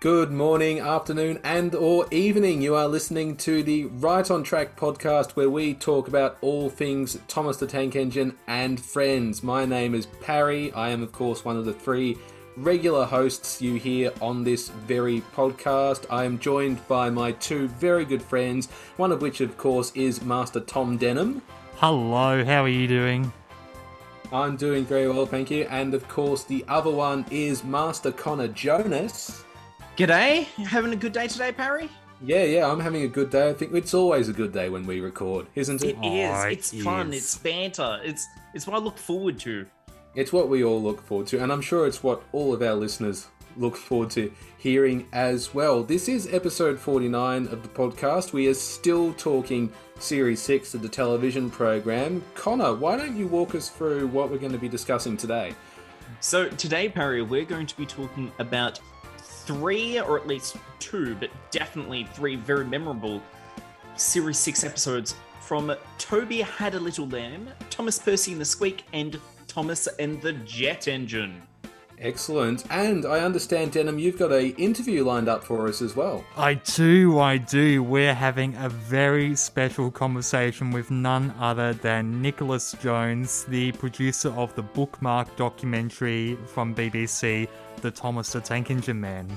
Good morning, afternoon, and or evening. You are listening to the Right on Track podcast where we talk about all things Thomas the Tank Engine and friends. My name is Parry. I am of course one of the three regular hosts you hear on this very podcast. I am joined by my two very good friends, one of which of course is Master Tom Denham. Hello, how are you doing? I'm doing very well, thank you. And of course the other one is Master Connor Jonas. G'day. Having a good day today, Parry? Yeah, yeah, I'm having a good day. I think it's always a good day when we record, isn't it? It is. Oh, it It's fun. is. It's banter. It's it's what I look forward to. It's what we all look forward to, and I'm sure it's what all of our listeners look forward to hearing as well. This is episode 49 of the podcast. We are still talking Series 6 of the television program. Connor, why don't you walk us through what we're going to be discussing today? So today, Parry, we're going to be talking about three, or at least two, but definitely three very memorable Series 6 episodes from Toby Had a Little Lamb, Thomas Percy and the Squeak, and Thomas and the Jet Engine. Excellent. And I understand, Denham, you've got a interview lined up for us as well. I do, I do. We're having a very special conversation with none other than Nicholas Jones, the producer of the bookmark documentary from BBC, The Thomas the Tank Engine Man.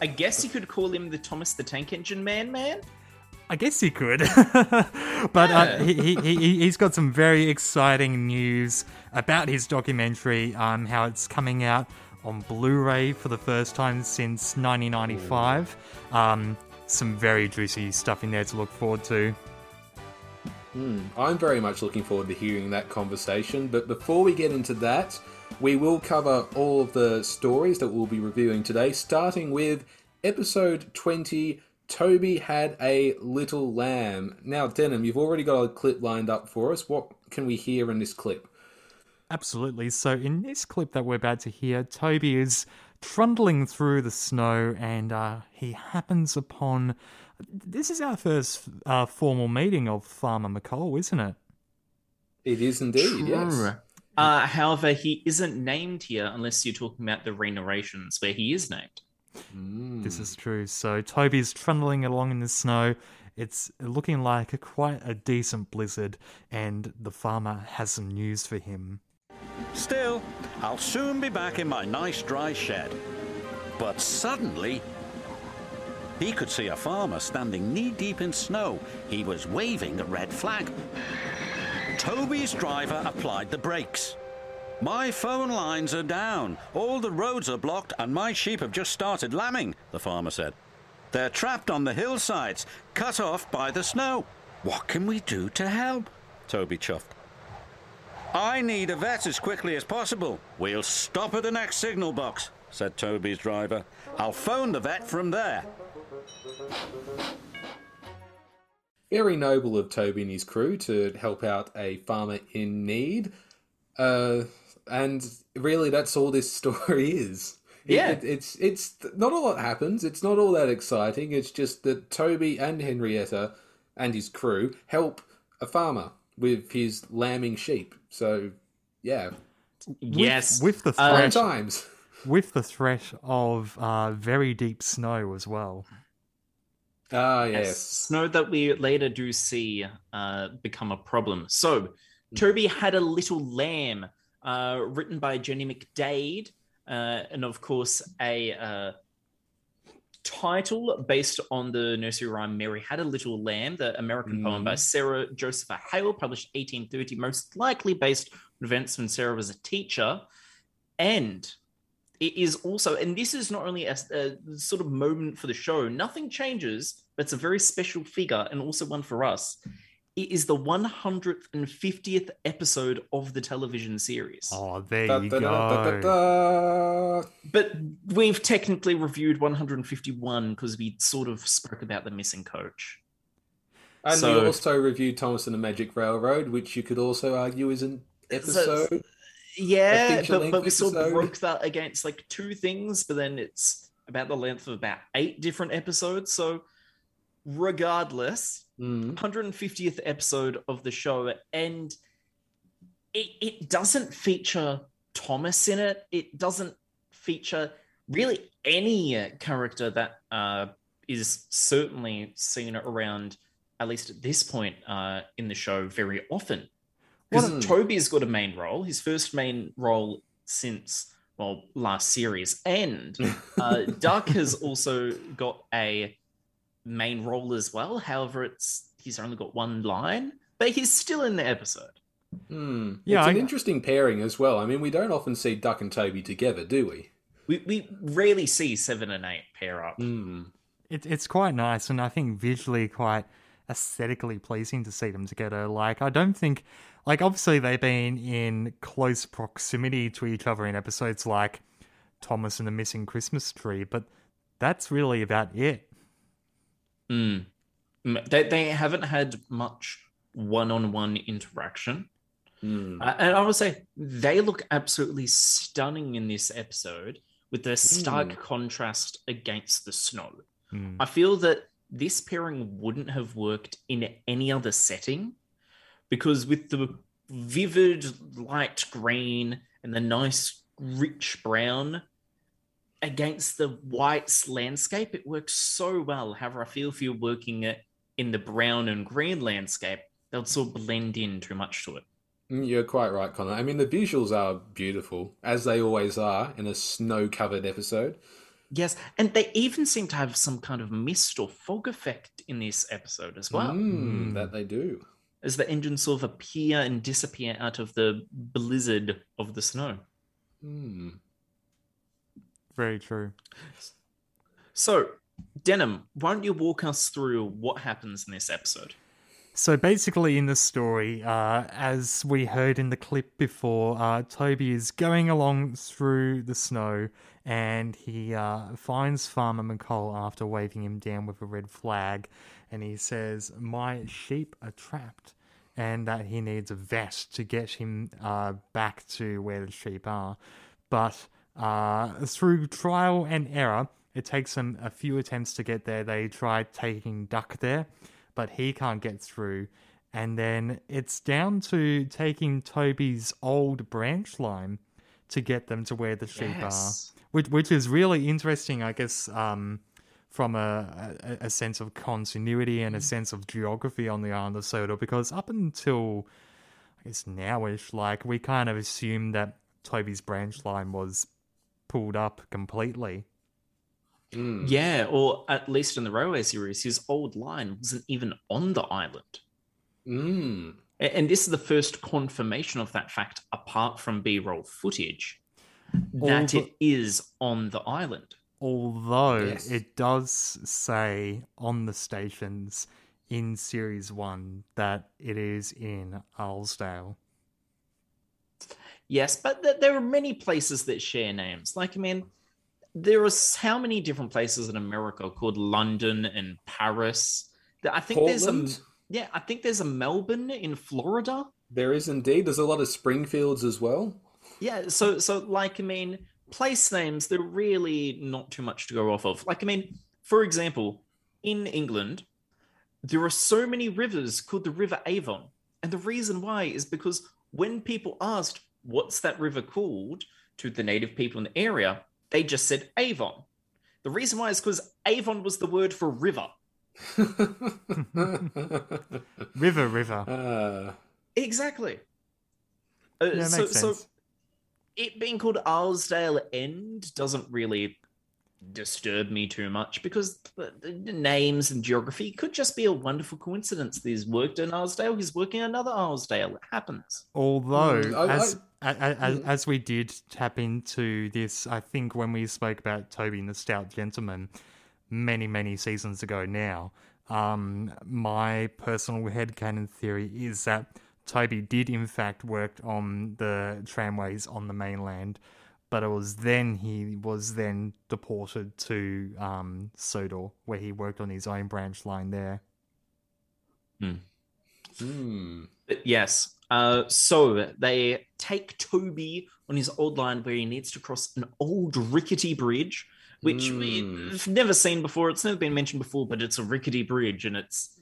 I guess you could call him the Thomas the Tank Engine Man Man. I guess you could. but uh, he, he, he, he's got some very exciting news about his documentary, um, how it's coming out on Blu ray for the first time since 1995. Um, some very juicy stuff in there to look forward to. I'm very much looking forward to hearing that conversation. But before we get into that, we will cover all of the stories that we'll be reviewing today, starting with episode 20 Toby Had a Little Lamb. Now, Denham, you've already got a clip lined up for us. What can we hear in this clip? Absolutely. So, in this clip that we're about to hear, Toby is trundling through the snow and uh, he happens upon. This is our first uh, formal meeting of Farmer McColl, isn't it? It is indeed, yes. Uh, however, he isn't named here unless you're talking about the re-narrations where he is named. Hmm. This is true. So Toby's trundling along in the snow. It's looking like a quite a decent blizzard, and the farmer has some news for him. Still, I'll soon be back in my nice dry shed. But suddenly, he could see a farmer standing knee deep in snow. He was waving a red flag. Toby's driver applied the brakes. My phone lines are down, all the roads are blocked, and my sheep have just started lambing, the farmer said. They're trapped on the hillsides, cut off by the snow. What can we do to help? Toby chuffed. I need a vet as quickly as possible. We'll stop at the next signal box, said Toby's driver. I'll phone the vet from there. Very noble of Toby and his crew to help out a farmer in need. Uh, and really, that's all this story is. It- Yeah. it- it's it's not a lot happens. It's not all that exciting. It's just that Toby and Henrietta and his crew help a farmer with his lambing sheep. So, yeah, Yes. with the Uh, threat, times. with the threat of uh, very deep snow as well. Ah, Yes. yes. Snow that we later do see uh, become a problem. So, Toby had a little lamb, uh, written by Jenny McDade, uh, and of course a uh, title based on the nursery rhyme "Mary Had a Little Lamb," the American poem by Sarah Josepha Hale, published 1830, most likely based on events when Sarah was a teacher, and it is also, and this is not only a, a sort of moment for the show, nothing changes, but it's a very special figure and also one for us. It is the 150th episode of the television series. Oh, there Da, you da, da, da, go. da, da. But we've technically reviewed 151 because we sort of spoke about the missing coach. And So- we also reviewed Thomas and the Magic Railroad, which you could also argue is an episode. Yeah, but, but we sort of broke that against like two things, but then it's about the length of about eight different episodes. So, regardless, Mm. 150th episode of the show, and it, it doesn't feature Thomas in it. It doesn't feature really any uh, character that uh, is certainly seen around, at least at this point uh, in the show, very often. Because Toby's got a main role, his first main role since well last series, and uh, Duck has also got a main role as well. However, it's he's only got one line, but he's still in the episode. Hmm. Yeah, it's an interesting pairing as well. I mean, we don't often see Duck and Toby together, do we? We we rarely see seven and eight pair up. Hmm. It, it's quite nice, and I think visually quite aesthetically pleasing to see them together. Like, I don't think, like, obviously they've been in close proximity to each other in episodes like Thomas and the Missing Christmas Tree, but that's really about it. Mm. Mm, They they haven't had much one-on-one interaction. Hmm. Uh, and I would say they look absolutely stunning in this episode with the stark contrast against the snow. Mm. I feel that this pairing wouldn't have worked in any other setting because with the vivid light green and the nice rich brown against the white landscape, it works so well. However, I feel if you're working it in the brown and green landscape, they'll sort of blend in too much to it. Mm, You're quite right, Connor. I mean, the visuals are beautiful, as they always are in a snow covered episode. Yes, and they even seem to have some kind of mist or fog effect in this episode as well. Mm, That they do. As the engines sort of appear and disappear out of the blizzard of the snow. Hmm. Very true. So, Denham, why don't you walk us through what happens in this episode? So basically, in the story, uh, as we heard in the clip before, uh, Toby is going along through the snow and he uh, finds Farmer McColl after waving him down with a red flag. And he says, My sheep are trapped. And that he needs a vet to get him uh, back to where the sheep are. But uh, through trial and error, it takes them a few attempts to get there. They try taking Duck there, but he can't get through. And then it's down to taking Toby's old branch line to get them to where the sheep Yes. are, which which is really interesting, I guess, um, from a, a a sense of continuity and a sense of geography on the island of Sodor. Because up until I guess nowish, like we kind of assumed that Toby's branch line was pulled up completely. Hmm. Yeah, or at least in the railway series, his old line wasn't even on the island. Mm. And this is the first confirmation of that fact, apart from B roll footage, that the- it is on the island. Although Yes. it does say on the stations in Series 1 that it is in Arlesdale. Yes, but th- there are many places that share names. Like, I mean, there are s- how many different places in America called London and Paris? I think there's a yeah, I think there's a Melbourne in Florida. There is indeed. There's a lot of Springfields as well. Yeah, so so like I mean, place names they're really not too much to go off of. Like I mean, for example, in England, there are so many rivers called the River Avon, and the reason why is because when people asked what's that river called to the native people in the area, they just said Avon. The reason why is because Avon was the word for river. River, river. Ah. Exactly. Uh, yeah, so, makes so sense. It being called Arlesdale End doesn't really disturb me too much because the, the names and geography could just be a wonderful coincidence. He's worked in Arlesdale, he's working in another Arlesdale. It happens. Although, Mm, I- as, I- a- a- as, Mm. as we did tap into this, I think when we spoke about Toby and the Stout Gentleman many, many seasons ago now, um, my personal headcanon theory is that Toby did in fact work on the tramways on the mainland, but it was then he was then deported to um, Sodor, where he worked on his own branch line there. Hmm. But yes. Uh, so they take Toby on his old line where he needs to cross an old rickety bridge, which Mm. we've never seen before. It's never been mentioned before, but it's a rickety bridge and it's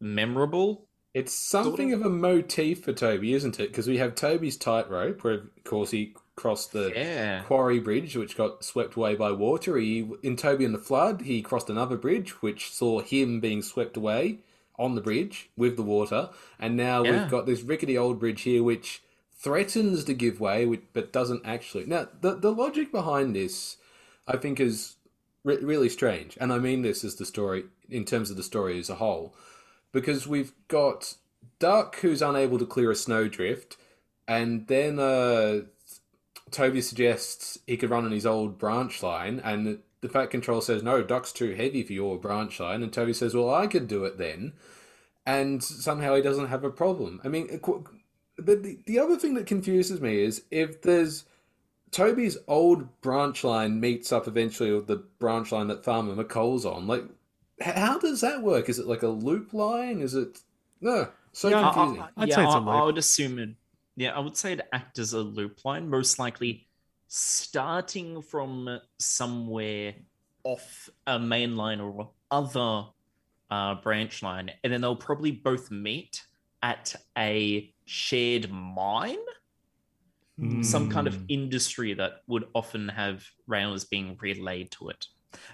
memorable. It's something of a motif for Toby, isn't it? Because we have Toby's tightrope, where of course he crossed the Yeah. Quarry Bridge, which got swept away by water. He in Toby and the Flood, he crossed another bridge, which saw him being swept away on the bridge with the water. And now Yeah. we've got this rickety old bridge here, which threatens to give way, which- but doesn't actually. Now, the the logic behind this, I think, is re- really strange, and I mean this as the story in terms of the story as a whole, because we've got Duck who's unable to clear a snowdrift, and then uh, Toby suggests he could run on his old branch line, and the, Fat Control says, No, Duck's too heavy for your branch line. And Toby says, Well, I could do it then. And somehow he doesn't have a problem. I mean, the, the other thing that confuses me is if there's Toby's old branch line meets up eventually with the branch line that Farmer McColl's on, like, how does that work? Is it like a loop line? Is it. No, so Yeah, I- confusing. I, I'd yeah, say it's a I- I loop. I would assume it. Yeah, I would say it act as a loop line, most likely starting from somewhere off a main line or other uh, branch line, and then they'll probably both meet at a shared mine, some kind of Mm. industry that would often have rails being relayed to it.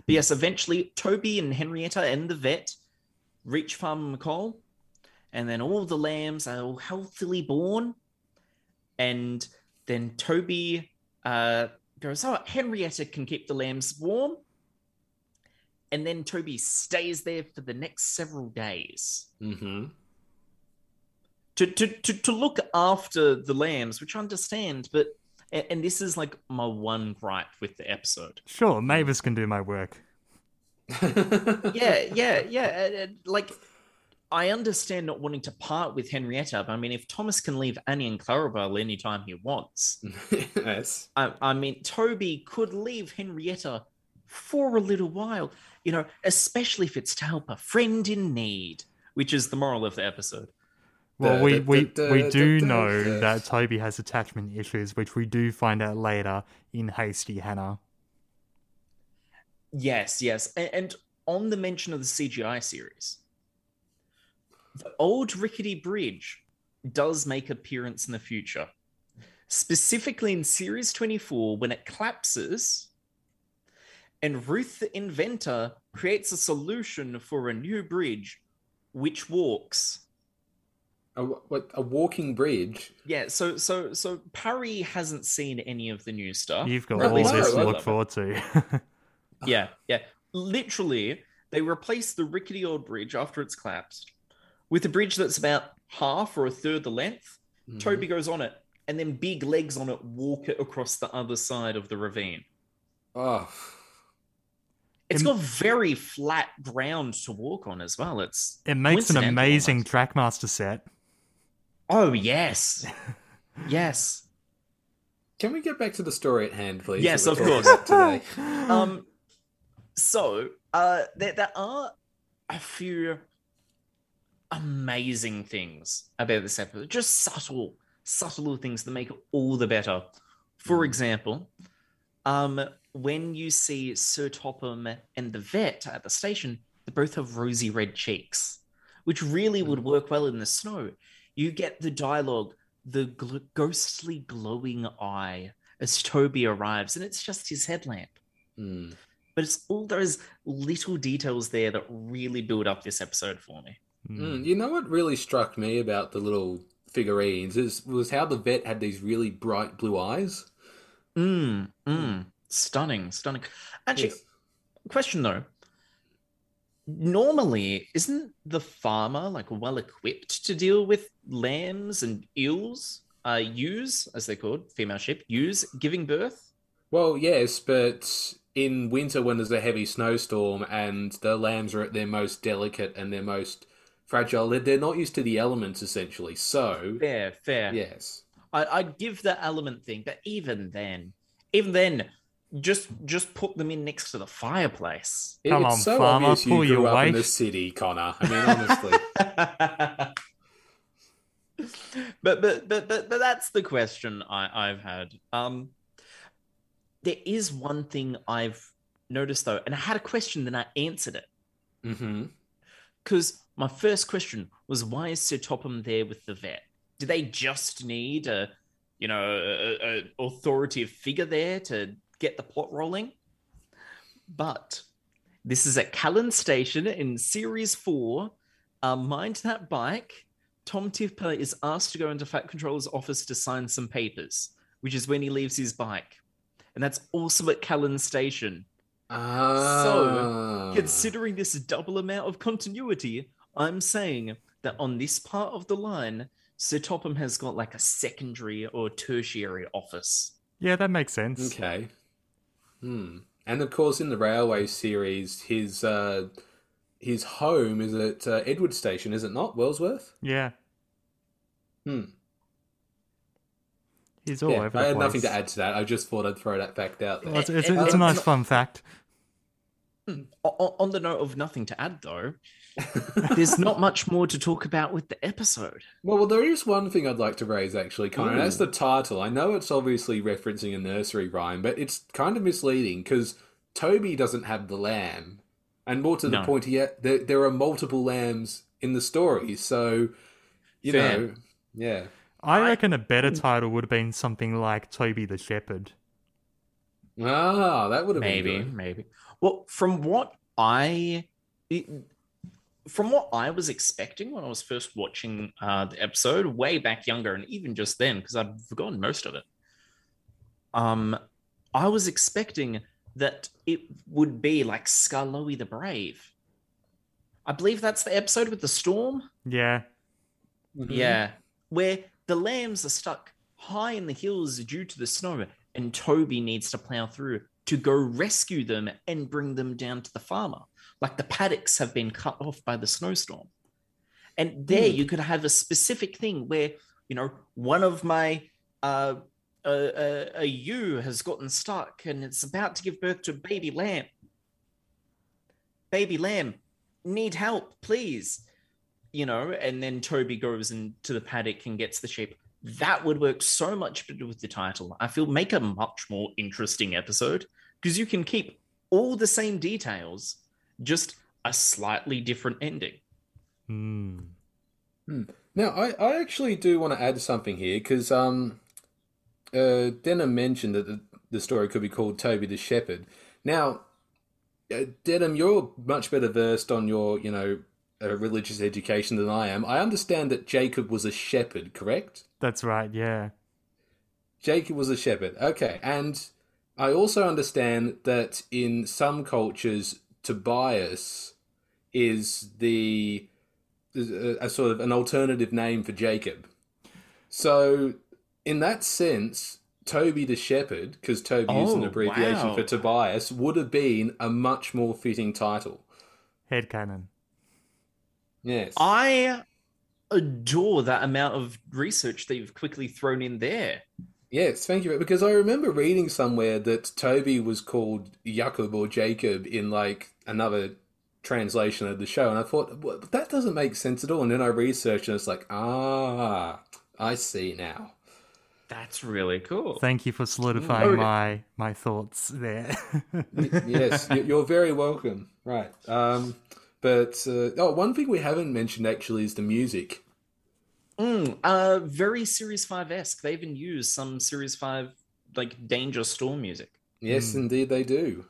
But yes, eventually Toby and Henrietta and the vet reach Farmer McColl, and then all the lambs are all healthily born. And then Toby uh, goes, Oh, Henrietta can keep the lambs warm. And then Toby stays there for the next several days hmm to, to, to, to look after the lambs, which I understand, but and, and this is like my one gripe with the episode. Sure, um, Mavis can do my work. Yeah, yeah, yeah. and- and, like, I understand not wanting to part with Henrietta, but I mean, if Thomas can leave Annie and Clarabel anytime he wants, yes. I, I mean, Toby could leave Henrietta for a little while, you know, especially if it's to help a friend in need, which is the moral of the episode. Well, we, we, we do know that Toby has attachment issues, which we do find out later in Hasty Hannah. Yes, yes. And, and on the mention of the CGI series, the old rickety bridge does make appearance in the future. Specifically in series 24 when it collapses and Ruth the inventor creates a solution for a new bridge which walks. A, what, a walking bridge. Yeah, so so so Parry hasn't seen any of the new stuff. You've got all this to look forward to. Yeah, yeah. Literally, they replaced the rickety old bridge after it's collapsed with a bridge that's about half or a third the length. Mhm. Toby goes on it, and then big legs on it walk it across the other side of the ravine. Oh, It's Im- got very flat ground to walk on as well. It's it makes an amazing. Trackmaster set. Oh yes, yes. can we get back to the story at hand, please? Yes, of course. Today? Um, so uh, there there are a few amazing things about this episode, just subtle, subtle little things that make it all the better. For Mm. example, um, when you see Sir Topham and the vet at the station, they both have rosy red cheeks, which really would work well in the snow. You get the dialogue, the gl- ghostly glowing eye as Toby arrives, and it's just his headlamp. Hmm. But it's all those little details there that really build up this episode for me. Mm, You know what really struck me about the little figurines is was how the vet had these really bright blue eyes. Mm, mm. Stunning, stunning. Actually, Yes. question though. Normally, isn't the farmer like well equipped to deal with lambs and eels? Uh, ewes, as they're called, female sheep, ewes giving birth. Well, yes, but in winter when there's a heavy snowstorm and the lambs are at their most delicate and their most fragile, they're, not used to the elements essentially. So, Fair, fair. yes. I, I'd give the element thing, but even then, even then, just just put them in next to the fireplace. Come it's on, so farmer, obvious you pull grew your up in weight. the city, Connor. I mean, honestly. but, but but but but that's the question I, I've had. Um, there is one thing I've noticed though, and I had a question, then I answered it because my first question was why is Sir Topham there with the vet? Do they just need a you know, an authoritative figure there to get the plot rolling. But this is at Callan Station in Series 4. Uh, mind that bike. Tom Tipper is asked to go into Fat Controller's office to sign some papers, which is when he leaves his bike. And that's also at Callan Station. Ah. So, considering this double amount of continuity, I'm saying that on this part of the line, Sir Topham has got like a secondary or tertiary office. Yeah, that makes sense. Okay. Hmm. And of course, in the Railway series, his uh, his home is at uh, Edward Station, is it not? Wellsworth. Yeah. Hmm. He's all yeah, over the I had place. nothing to add to that. I just thought I'd throw that fact out there. Well, it's, it's, it's a nice fun fact. On the note of nothing to add, though, there's not much more to talk about with the episode. Well, well, there is one thing I'd like to raise actually, Connor. and That's the title. I know it's obviously referencing a nursery rhyme, but it's kind of misleading because Toby doesn't have the lamb, and more to the No. point, here, there, there are multiple lambs in the story. So, you Fair. know, yeah. I I- reckon a better title would have been something like Toby the Shepherd. Ah, that would have Maybe, been good. maybe. Well, from what I, it- from what I was expecting when I was first watching uh, the episode, way back younger, and even just then, because I've forgotten most of it. Um, I was expecting that it would be like Skarloey the Brave. I believe that's the episode with the storm. Yeah. Mhm. Yeah, where the lambs are stuck high in the hills due to the snow, and Toby needs to plow through to go rescue them and bring them down to the farmer. Like the paddocks have been cut off by the snowstorm. And there Hmm. you could have a specific thing where, you know, one of my uh, a, a, a ewe has gotten stuck and it's about to give birth to a baby lamb. Baby lamb, need help, please you know, and then Toby goes into the paddock and gets the sheep. That would work so much better with the title. I feel make a much more interesting episode because you can keep all the same details, just a slightly different ending. Hmm. Now, I, I actually do want to add something here because um, uh, Denham mentioned that the, the story could be called Toby the Shepherd. Now, uh, Denham, you're much better versed on your, you know, uh, religious education than I am. I understand that Jacob was a shepherd, correct? That's right, yeah. Jacob was a shepherd. Okay, and I also understand that in some cultures, Tobias is the a, a sort of an alternative name for Jacob. So, in that sense, Toby the shepherd, because Toby is an Oh, abbreviation wow. for Tobias, would have been a much more fitting title. Headcanon. Yes. I adore that amount of research that you've quickly thrown in there. Yes, thank you. Because I remember reading somewhere that Toby was called Jacob or Jacob in like another translation of the show, and I thought well, that doesn't make sense at all. And then I researched, and it's like, ah, I see now. That's really cool. Thank you for solidifying Okay. my my thoughts there. yes, you- you're very welcome. Right. Um, but uh, oh, one thing we haven't mentioned actually is the music. Mm, uh, very Series 5 esque. They even use some Series 5 like Danger Storm music. Yes, indeed they do.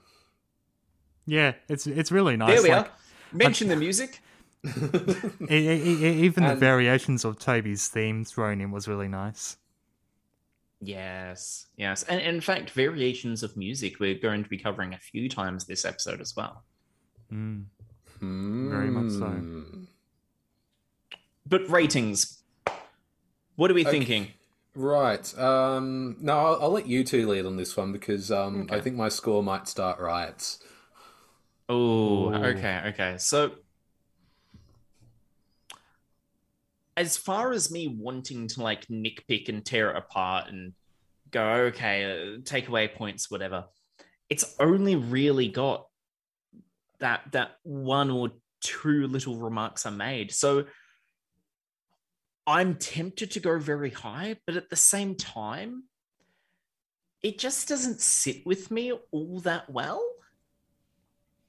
yeah, it's it's really nice. there we like, are. Mention the music. even the And- variations of Toby's theme thrown in was really nice. Yes, yes. And in fact, variations of music we're going to be covering a few times this episode as well. Mm. Very much so. But ratings. What are we Okay. thinking? Right. Um, no, I'll, I'll let you two lead on this one because um, I think my score might start riots. Oh, okay, okay. So, as far as me wanting to like nitpick and tear it apart and go, okay, uh, take away points, whatever, it's only really got that that one or two little remarks I made. So, I'm tempted to go very high, but at the same time, it just doesn't sit with me all that well.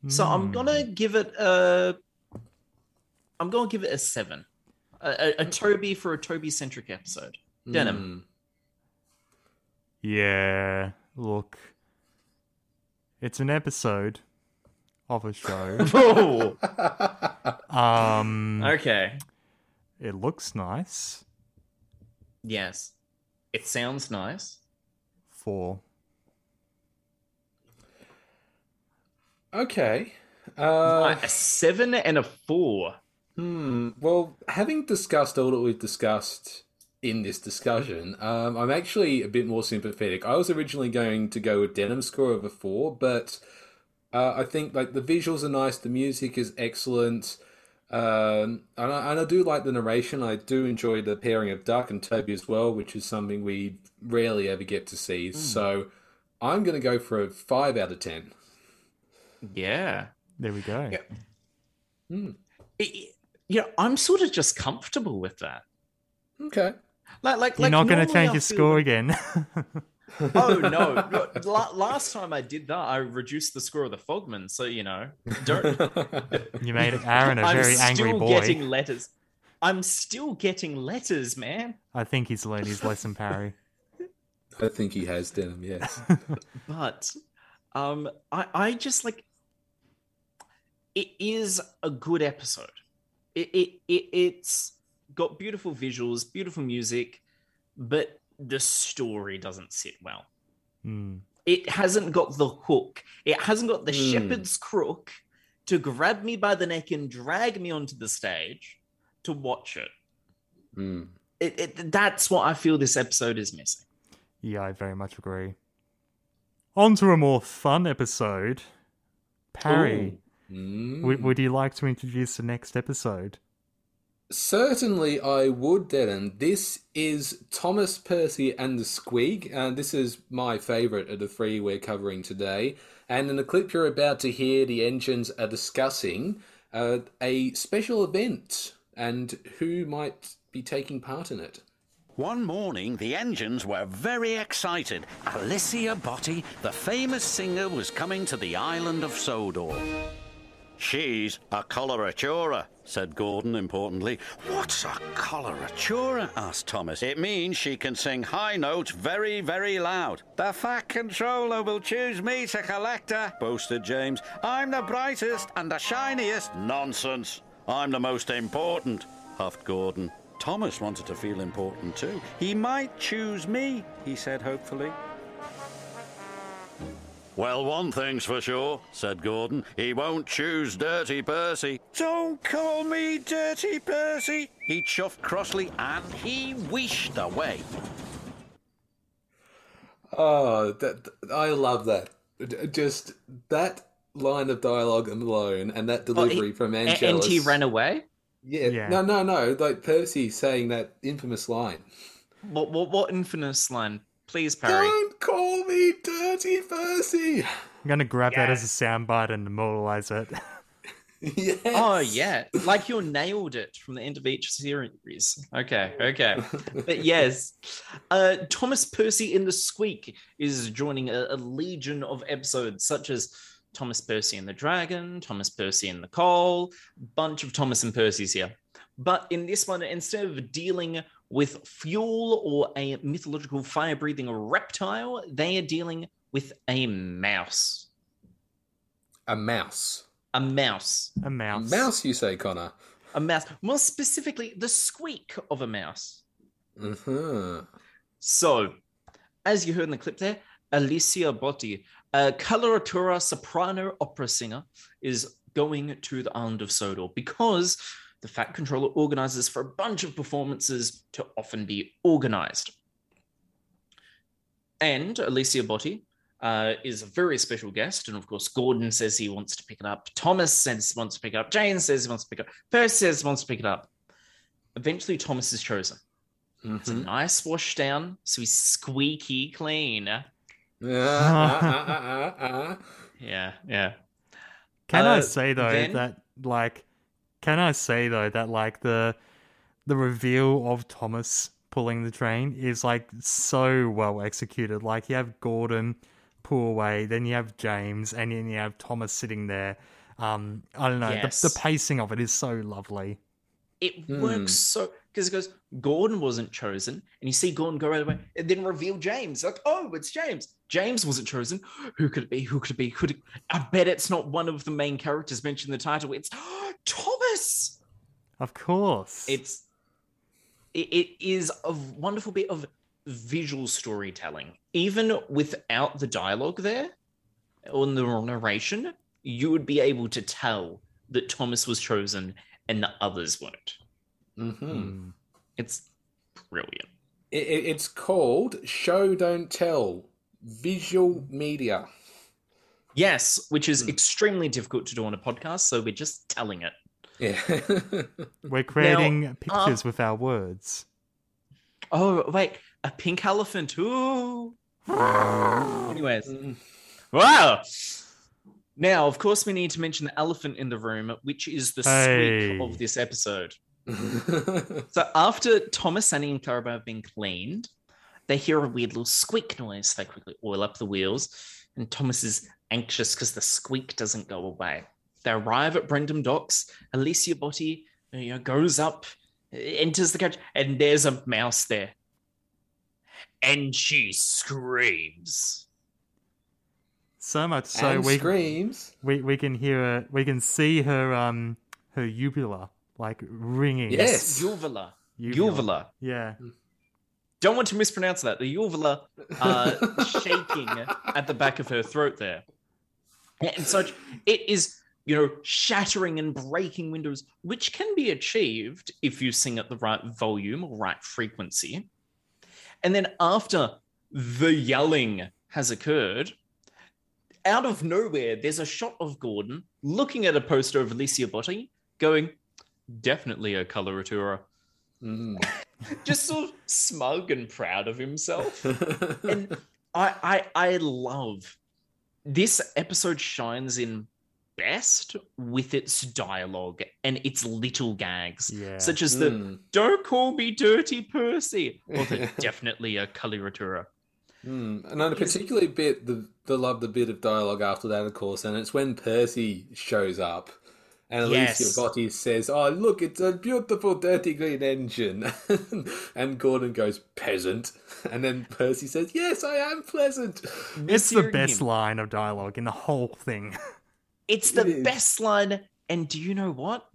So I'm Mm. gonna give it a. I'm gonna give it a seven. A, a, a Toby for a Toby centric episode. Denham. Yeah, look. It's an episode of a show. Um okay. It looks nice. Yes. It sounds nice. Four. Okay. Uh, a seven and a four. hmm. Well, having discussed all that we've discussed in this discussion, um, I'm actually a bit more sympathetic. I was originally going to go with Denham's score of a four, but uh, I think like the visuals are nice, the music is excellent. Um, and, I, and I do like the narration. I do enjoy the pairing of Duck and Toby as well, which is something we rarely ever get to see. So I'm going to go for a five out of ten. Yeah. There we go. It- it- you know, I'm sort of just comfortable with that. Okay. Like, like, You're like not going to change I your feel score like- again. Oh no! La- last time I did that, I reduced the score of the Fogman. So you know, don't. you made Aaron a I'm very angry boy. I'm still boy. getting letters. I'm still getting letters, man. I think he's learned his lesson, Parry. I think he has Denham, yes. But um, I, I just like it is a good episode. It, it, it it's got beautiful visuals, beautiful music, but the story doesn't sit well. Hmm. It hasn't got the hook. It hasn't got the Hmm. shepherd's crook to grab me by the neck and drag me onto the stage to watch it. Hmm. It, it that's what I feel this episode is missing. Yeah, I very much agree. On to a more fun episode. Parry, Mm. would, would you like to introduce the next episode? Certainly, I would, Denham. This is Thomas Percy and the Squeak, and this is my favourite of the three we're covering today. And in the clip you're about to hear, the engines are discussing uh, a special event and who might be taking part in it. One morning, the engines were very excited. Alicia Botti, the famous singer, was coming to the island of Sodor. She's a coloratura, said Gordon importantly. What's a coloratura? asked Thomas. It means she can sing high notes very, very loud. The Fat Controller will choose me to collect her, boasted James. I'm the brightest and the shiniest. Nonsense. I'm the most important, huffed Gordon. Thomas wanted to feel important too. He might choose me, he said hopefully. Well, one thing's for sure, said Gordon. He won't choose Dirty Percy. Don't call me Dirty Percy, he chuffed crossly, and he wished away. Oh, that I love that. Just that line of dialogue alone and that Oh, he- delivery from A- Angelis. and he ran away. Yeah. Yeah. No, no, no. Like Percy saying that infamous line. What what what infamous line? Please, Parry. Don't call me Dirty Percy. I'm going to grab that as a soundbite and immortalize it. yes. Oh yeah, like you nailed it from the end of each series. Okay, okay, but yes, uh, Thomas Percy in the Squeak is joining a, a legion of episodes such as Thomas Percy and the Dragon, Thomas Percy and the Coal, bunch of Thomas and Percy's here. But in this one, instead of dealing with fuel or a mythological fire-breathing reptile, they are dealing with a mouse. A mouse. A mouse. A mouse. Mouse, you say, Connor. a mouse. More specifically, the squeak of a mouse. Uh-huh. So, as you heard in the clip there, Alicia Botti, a coloratura soprano opera singer, is going to the island of Sodor because the Fat Controller organizes for a bunch of performances to often be organized. And Alicia Botti uh, is a very special guest. And of course, Gordon says he wants to pick it up. Thomas says he wants to pick it up. James says he wants to pick it up. Percy says he wants to pick it up. Eventually, Thomas is chosen. It's a Mhm. nice wash down, so he's squeaky clean. Ah, ah, ah, ah, ah. Yeah, yeah. Can I Uh, say though then- that like can I say though that like the the reveal of Thomas pulling the train is like so well executed. Like you have Gordon pull away, then you have James, and then you have Thomas sitting there. Um, I don't know. Yes. The, the pacing of it is so lovely. It Hmm. works so because it goes, Gordon wasn't chosen, and you see Gordon go right away, and then reveal James. Like, oh, it's James. James wasn't chosen. Who could it be? Who could it be? Could it... I bet it's not one of the main characters mentioned in the title. It's Thomas. Of course. It's it, it is a wonderful bit of visual storytelling. Even without the dialogue there or the narration, you would be able to tell that Thomas was chosen and the others weren't. Hmm It's brilliant. It, it- it's called Show Don't Tell Visual Media. Yes, which is Hmm. extremely difficult to do on a podcast, so we're just telling it. Yeah. We're creating uh, pictures with our words. Oh, wait, a pink elephant. Ooh. Anyways, Mm. wow. Now, of course, we need to mention the elephant in the room, which is the Hey. squeak of this episode. So after Thomas, Annie, and Clarabel have been cleaned, they hear a weird little squeak noise. They quickly oil up the wheels, and Thomas is anxious because the squeak doesn't go away. They arrive at Brendam Docks. Alicia Botti you know, goes up, enters the coach, and there's a mouse there. And she screams. So much so and we, screams. we we can hear her, we can see her um her uvula like ringing. Yes. Uvula. Uvula. Uvula. Yeah. Don't want to mispronounce that. The uvula uh, shaking at the back of her throat there. And such, it is, you know, shattering and breaking windows, which can be achieved if you sing at the right volume or right frequency. And then after the yelling has occurred, out of nowhere, there's a shot of Gordon looking at a poster of Alicia Botti, going, definitely a coloratura Mm. just sort of smug and proud of himself. And I, I, I love this episode shines in best with its dialogue and its little gags, Yeah. such as the Mm. "Don't call me Dirty Percy" or the "Definitely a coloratura." Mm. And on a particularly bit, the the love the bit of dialogue after that, of course, and it's when Percy shows up, and Alicia Yes. Botti says, "Oh, look, it's a beautiful dirty green engine," and Gordon goes, "Peasant," and then Percy says, "Yes, I am pleasant." It's the best him. line of dialogue in the whole thing. It's the is. best line. And do you know what?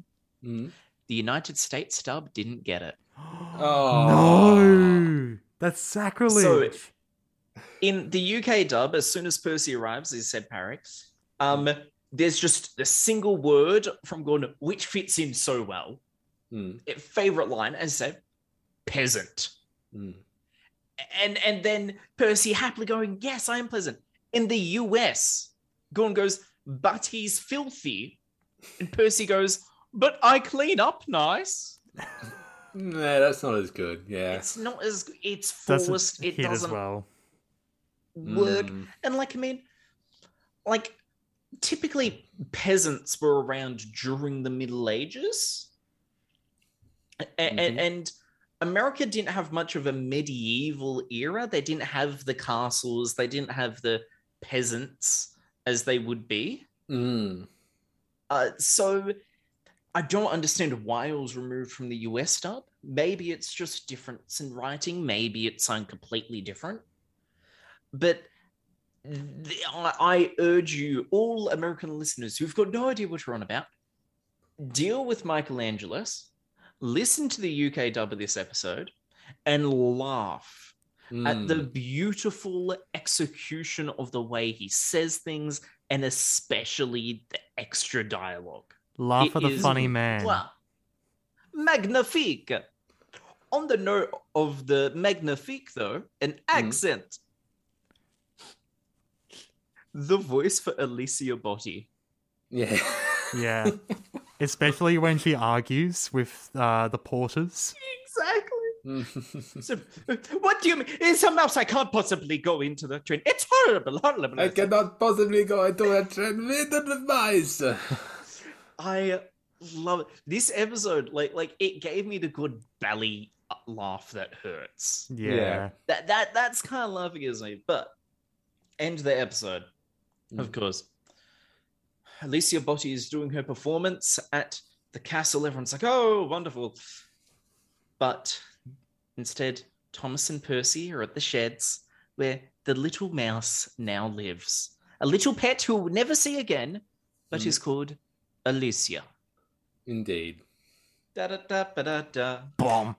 Mm. The United States dub didn't get it. Oh No, that's sacrilege. in the UK dub, as soon as Percy arrives, as said Parry, um, there's just a single word from Gordon which fits in so well. Mm. Eh, Favorite line, as said, peasant. Mm. And and then Percy happily going, Yes, I am pleasant. In the US, Gordon goes, But he's filthy. And Percy goes, But I clean up nice. Nah, that's not as good. Yeah. It's not as it's Doesn't forced. It doesn't well. work. Mm. And like, I mean, like typically peasants were around during the Middle Ages. A- Mhm. And America didn't have much of a medieval era. They didn't have the castles, they didn't have the peasants as they would be. Mm. Uh, so I don't understand why it was removed from the US dub. Maybe it's just difference in writing. Maybe it's something completely different. But I, urge you, all American listeners who've got no idea what you're on about, deal with Michael Angelis, listen to the UK dub of this episode, and laugh at the Mm. beautiful execution of the way he says things and especially the extra dialogue. Laugh It at the funny man. Well, magnifique. On the note of the magnifique, though, an accent. The voice for Alicia Botti. Yeah. Yeah. Especially when she argues with uh, the porters. Exactly. So, what do you mean? It's a mouse. I can't possibly go into the train. It's horrible, horrible. I cannot possibly go into a train with the mice. I love it. This episode, like, like it gave me the good belly laugh that hurts. Yeah. Yeah. That that that's kind of laughing at me. But end the episode, of course. Alicia Botti is doing her performance at the castle. Everyone's like, "Oh, wonderful!" But instead, Thomas and Percy are at the sheds where the little mouse now lives. A little pet who we'll never see again, but Mm. is called Alicia. Indeed. Da da da da da da. Bomb.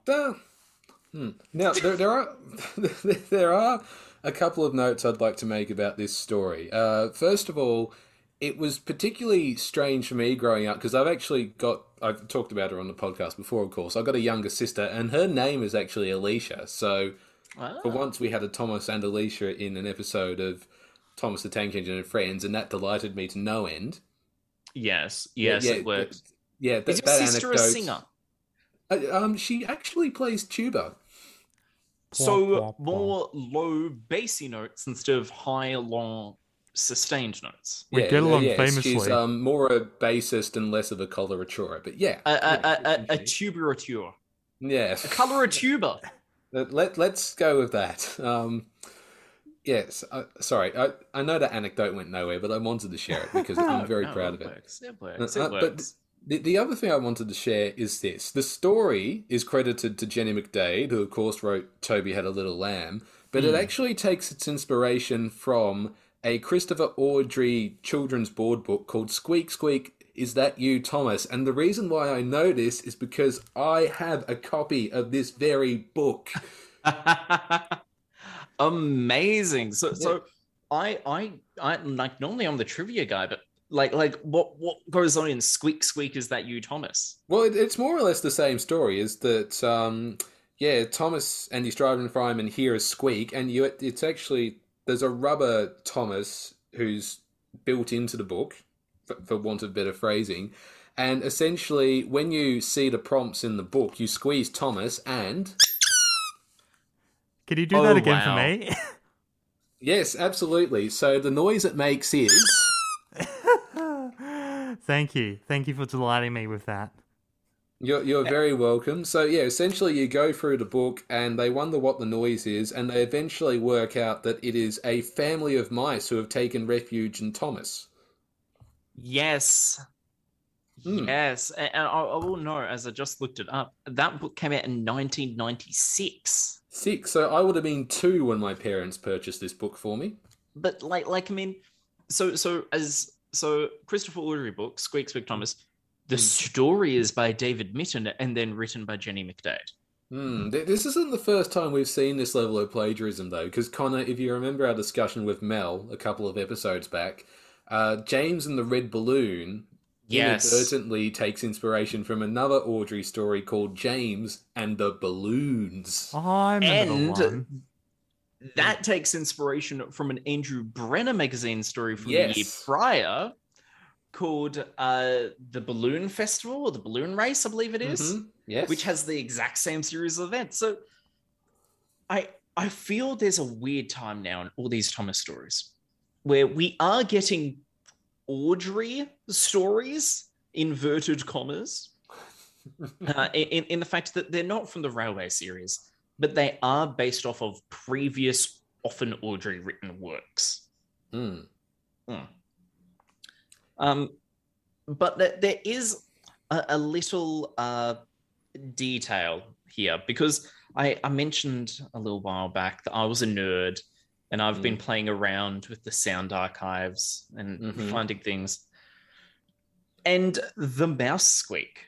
Hmm. Now there, there are there are a couple of notes I'd like to make about this story. Uh, first of all, it was particularly strange for me growing up because I've actually got I've talked about her on the podcast before, of course. I've got a younger sister, and her name is actually Alicia. So Ah. for once, we had a Thomas and Alicia in an episode of Thomas the Tank Engine and Friends, and that delighted me to no end. Yes, yes, Yeah, it works. Yeah, that, Is your that sister a singer? Uh, um, she actually plays tuba. So Wah, wah, more low bassy notes instead of high long sustained notes. We get along yes, She's famously. um, more a bassist and less of a coloratura, but yeah, A, a, yeah, a, a, a tuberature. yeah. A coloratura. Let, let let's go with that. Um, yes, uh, sorry, I, I know that anecdote went nowhere, but I wanted to share it because I'm very No, proud of it. Works. It works. Uh, It uh, but works. The, the other thing I wanted to share is this. The story is credited to Jenny McDade, who of course wrote Toby Had a Little Lamb, but Hmm. it actually takes its inspiration from a Christopher Awdry children's board book called Squeak Squeak Is That You, Thomas? And the reason why I know this is because I have a copy of this very book. Amazing. So so I I I like normally I'm the trivia guy, but like like what what goes on in Squeak Squeak is that you, Thomas? Well, it, it's more or less the same story. Is that um, yeah? Thomas and he's driving Fryman and hear a squeak, and you it's actually there's a rubber Thomas who's built into the book, for, for want of better phrasing. And essentially, when you see the prompts in the book, you squeeze Thomas, and Can you do Oh, that again wow. for me? yes, absolutely. So the noise it makes is Thank you. Thank you for delighting me with that. You're, you're very welcome. So, yeah, essentially, you go through the book and they wonder what the noise is, and they eventually work out that it is a family of mice who have taken refuge in Thomas. Yes. Hmm. Yes. And and I, I will know as I just looked it up. That book came out in 1996. Six. So, I would have been two when my parents purchased this book for me. But like like I mean, so so as so Christopher Awdry book, Squeak Squeak Thomas, the Hmm. story is by David Mitton and then written by Jenny McDade. Hmm. This isn't the first time we've seen this level of plagiarism, though, because Connor, if you remember our discussion with Mel a couple of episodes back, uh, James and the Red Balloon Yes. inadvertently takes inspiration from another Awdry story called James and the Balloons. Oh, I remember And the one. That takes inspiration from an Andrew Brenner magazine story from the year prior called uh, The Balloon Festival or The Balloon Race, I believe it is, Mhm. Yes. which has the exact same series of events. So I I feel there's a weird time now in all these Thomas stories where we are getting Awdry stories, inverted commas, uh, in, in the fact that they're not from the Railway series, but they are based off of previous, often Awdry written works. Hmm. Um, but there, there is a, a little uh, detail here because I, I mentioned a little while back that I was a nerd and I've been playing around with the sound archives and Mhm. finding things. And the mouse squeak.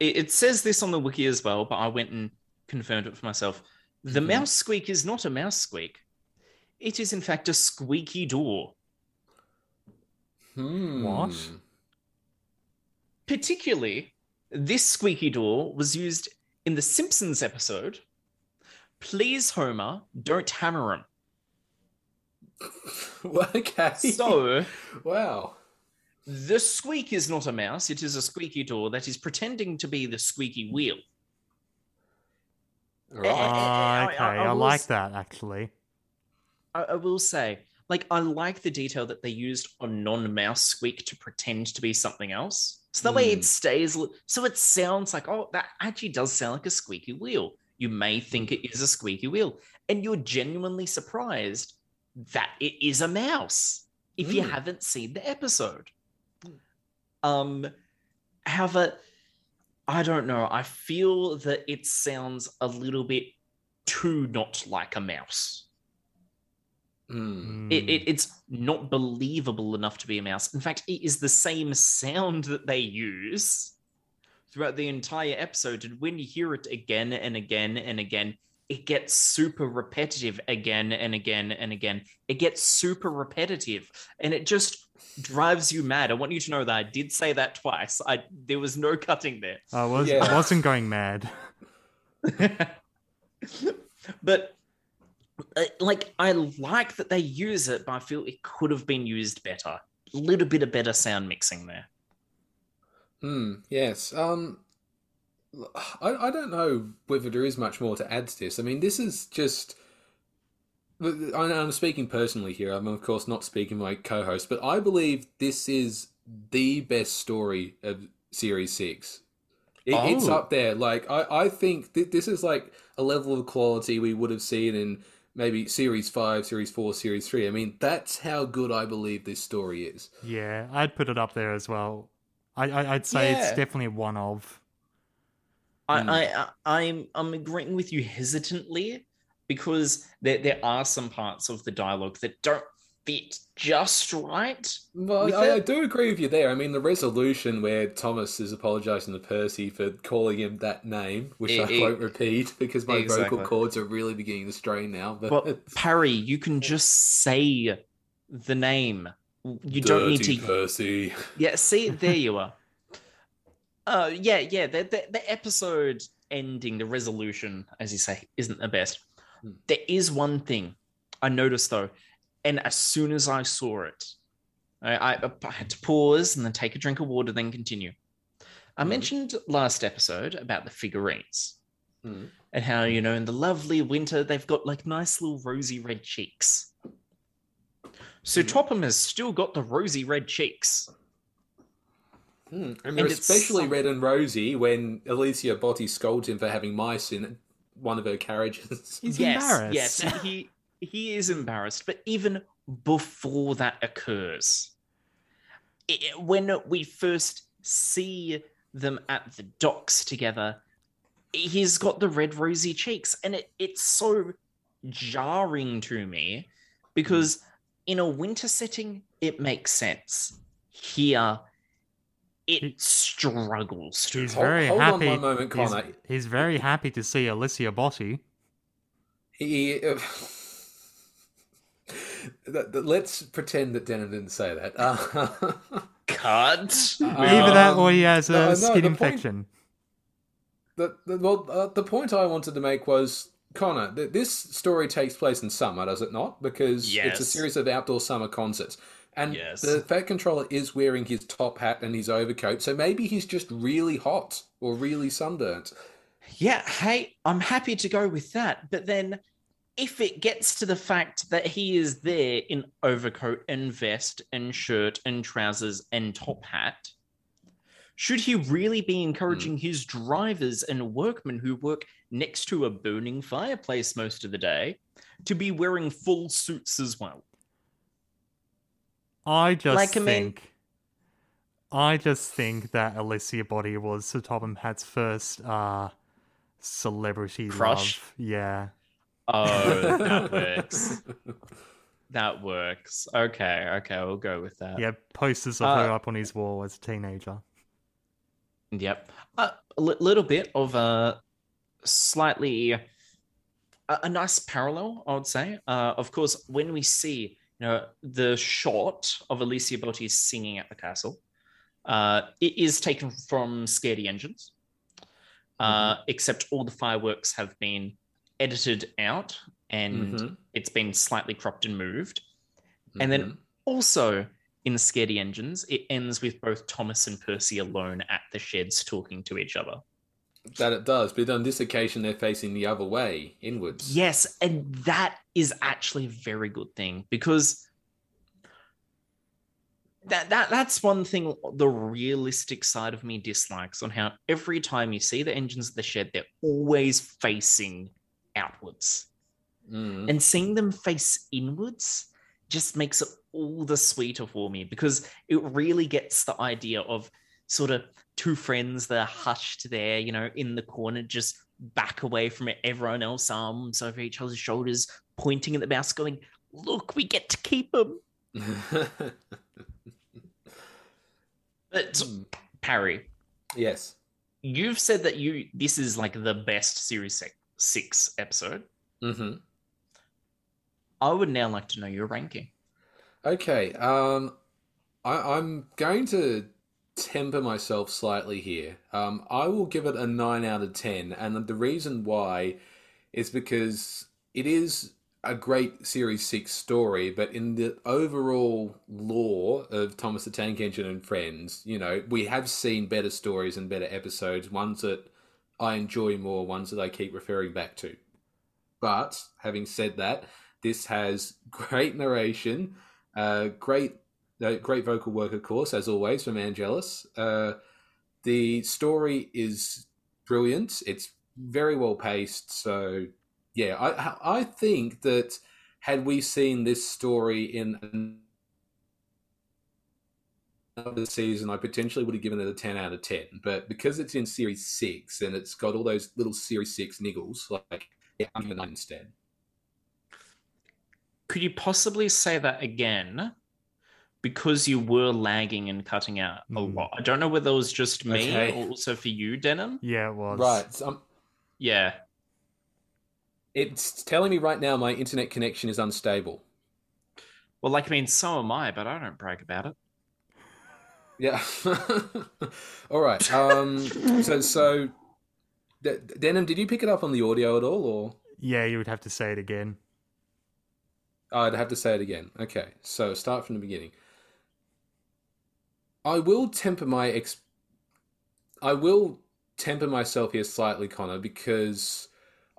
It, it says this on the wiki as well, but I went and confirmed it for myself. The Mhm. mouse squeak is not a mouse squeak. It is, in fact, a squeaky door. Hmm. What? Particularly, this squeaky door was used in the Simpsons episode. Please, Homer, don't hammer him. okay. So, wow. the squeak is not a mouse, it is a squeaky door that is pretending to be the squeaky wheel. Right. I- Ah, I- okay, I I, like s- that actually. I, I will say, like, I like the detail that they used on non mouse squeak to pretend to be something else. So that way Hmm. it stays, so it sounds like, oh, that actually does sound like a squeaky wheel. You may think it is a squeaky wheel, and you're genuinely surprised that it is a mouse if you Hmm. haven't seen the episode. Um, however, I don't know. I feel that it sounds a little bit too not like a mouse. Hmm. It, it, it's not believable enough to be a mouse. In fact, it is the same sound that they use throughout the entire episode. And when you hear it again and again and again, it gets super repetitive again and again and again. It gets super repetitive and it just drives you mad. I want you to know that I did say that twice. I there was no cutting there. I was Yeah. I wasn't going mad. but uh, like I like that they use it, but I feel it could have been used better. A little bit of better sound mixing there. Hmm. Yes. Um. I I don't know whether there is much more to add to this. I mean, this is just. I know I'm speaking personally here. I'm of course not speaking my co-host, but I believe this is the best story of Series Six. It, It's Oh. up there. Like I, I think th- this is like a level of quality we would have seen in maybe Series Five, Series Four, Series Three. I mean, that's how good I believe this story is. Yeah, I'd put it up there as well. I, I I'd say Yeah. it's definitely one of. I, Hmm. I, I I'm I'm agreeing with you hesitantly because there there are some parts of the dialogue that don't fit just right. Well, I, I do agree with you there. I mean, the resolution where Thomas is apologising to Percy for calling him that name, which E- I e- won't repeat because my exactly. vocal cords are really beginning to strain now. But Well, Parry, you can just say the name. You don't need to Percy. Yeah, see, there you are. Uh, yeah, yeah. The, the the episode ending, the resolution, as you say, isn't the best. Hmm. There is one thing I noticed though, and as soon as I saw it, I, I, had to pause and then take a drink of water, then continue. I Mhm. mentioned last episode about the figurines Mhm. and how you know in the lovely winter they've got like nice little rosy red cheeks. So Mhm. Topham has still got the rosy red cheeks. Hmm. And they're And especially red and rosy when Alicia Botti scolds him for having mice in one of her carriages. He's yes, embarrassed. Yes, he he is embarrassed, but even before that occurs, i when we first see them at the docks together, he's got the red rosy cheeks, and it, it's so jarring to me because in a winter setting it makes sense. Here, it He- struggles. He's Hold- very hold on happy. one moment, he's, Connor. he's very happy to see Alicia Botti. He, uh, th- th- let's pretend that Denham didn't say that. Uh, Cut. Either that or he has a no, no, skin the point- infection. The, the, well, uh, the point I wanted to make was Connor. Th- this story takes place in summer, does it not? Because it's a series of outdoor summer concerts, and Yes. the Fat Controller is wearing his top hat and his overcoat. So maybe he's just really hot or really sunburnt. Yeah, hey, I'm happy to go with that. But then if it gets to the fact that he is there in overcoat and vest and shirt and trousers and top hat, should he really be encouraging hmm. his drivers and workmen who work next to a burning fireplace most of the day to be wearing full suits as well? I just Like, I mean- think. I just think that Alicia Botti was Sir Topham Hatt's first uh, celebrity Crush? love. Yeah. Oh, that works. That works. Okay, okay, we'll go with that. Yeah, posters of Uh, her up on his wall as a teenager. Yep. Uh, a little bit of a slightly a, a nice parallel, I would say. Uh, of course, when we see you know the shot of Alicia Botti singing at the castle, uh, it is taken from Scaredy Engines, uh, except all the fireworks have been edited out and Mhm. it's been slightly cropped and moved. And then Mhm. also in Scaredy Engines, it ends with both Thomas and Percy alone at the sheds talking to each other. That it does, but on this occasion they're facing the other way, inwards. Yes, and that is actually a very good thing because that, that that's one thing the realistic side of me dislikes on how every time you see the engines at the shed, they're always facing outwards. Mm. and seeing them face inwards just makes it all the sweeter for me because it really gets the idea of sort of two friends that are hushed there, you know, in the corner, just back away from it. everyone else, arms over each other's shoulders, pointing at the mouse, going, Look, we get to keep him. But Hmm. Parry, yes. you've said that you this is like the best series six, episode. hmm I would now like to know your ranking. Okay. Um, I, I'm going to temper myself slightly here. Um, I will give it a nine out of ten, and the reason why is because it is a great Series Six story, but in the overall lore of Thomas the Tank Engine and Friends, you know, we have seen better stories and better episodes, ones that I enjoy more, ones that I keep referring back to. But having said that, this has great narration, uh, great, great vocal work, of course, as always from Angelis. Uh, the story is brilliant. It's very well paced. So, yeah, I I think that had we seen this story in another season, I potentially would have given it a ten out of ten. But because it's in Series Six and it's got all those little Series Six niggles, like yeah, I'm instead. Could you possibly say that again? Because you were lagging and cutting out a Hmm. lot. I don't know whether it was just me Okay. or also for you, Denham. Yeah, it was. Right. So I'm, Yeah. It's telling me right now my internet connection is unstable. Well, like I mean, so am I, but I don't brag about it. Yeah. all right. Um. So so, D- Denham, did you pick it up on the audio at all, or Yeah, you would have to say it again. I'd have to say it again? Okay. So start from the beginning. I will temper my ex. I will temper myself here slightly, Connor, because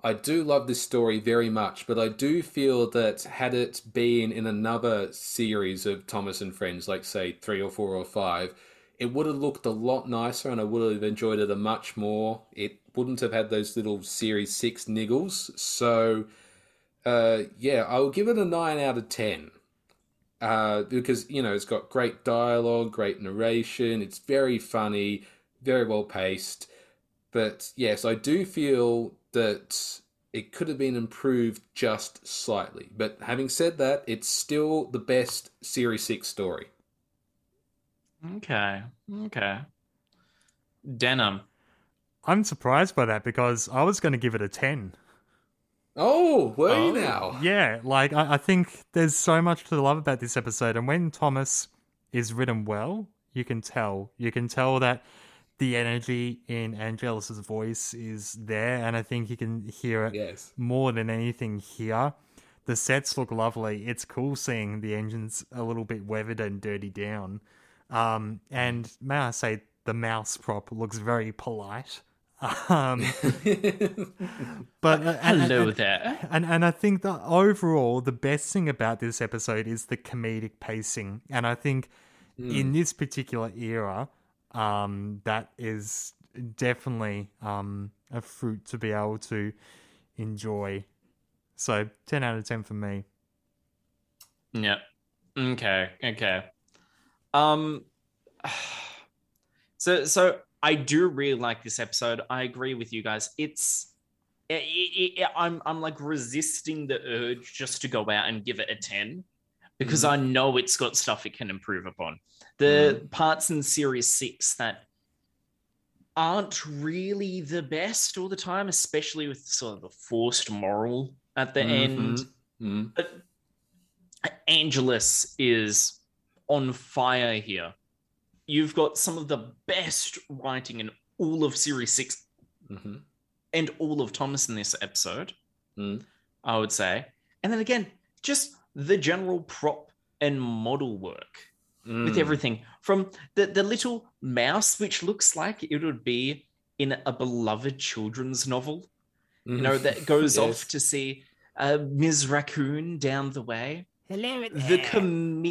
I do love this story very much, but I do feel that had it been in another series of Thomas and Friends, like say three or four or five, it would have looked a lot nicer and I would have enjoyed it a much more. It wouldn't have had those little series six niggles. So, uh, yeah, I'll give it a nine out of ten. Uh, because you know it's got great dialogue, great narration. It's very funny, very well paced. But yes, I do feel that it could have been improved just slightly. But having said that, it's still the best Series 6 story. Okay. Okay. Denham. I'm surprised by that because I was going to give it a 10. Oh, were Oh. you now? Yeah, like I, I think there's so much to love about this episode, and when Thomas is written well, you can tell. You can tell that the energy in Angelis's voice is there, and I think you can hear it Yes. more than anything here. The sets look lovely. It's cool seeing the engines a little bit weathered and dirty down. Um, and may I say, the mouse prop looks very polite. Um, but uh, and- Hello and- there. and and I think that overall the best thing about this episode is the comedic pacing, and I think in this particular era, um, that is definitely um, a fruit to be able to enjoy. So ten out of ten for me. Yeah. Okay. Okay. Um. So so I do really like this episode. I agree with you guys. It's. i i i I'm I'm like resisting the urge just to go out and give it a ten because mm. I know it's got stuff it can improve upon. The mm. parts in series six that aren't really the best all the time, especially with sort of the forced moral at the mm-hmm. end. Mm. But Angelis is on fire here. You've got some of the best writing in all of Series 6 hmm and all of Thomas in this episode, Mm. I would say. And then again, just the general prop and model work Mm. with everything from the, the little mouse, which looks like it would be in a beloved children's novel, you know, that goes Yes. off to see uh, Ms. Raccoon down the way. Hello the com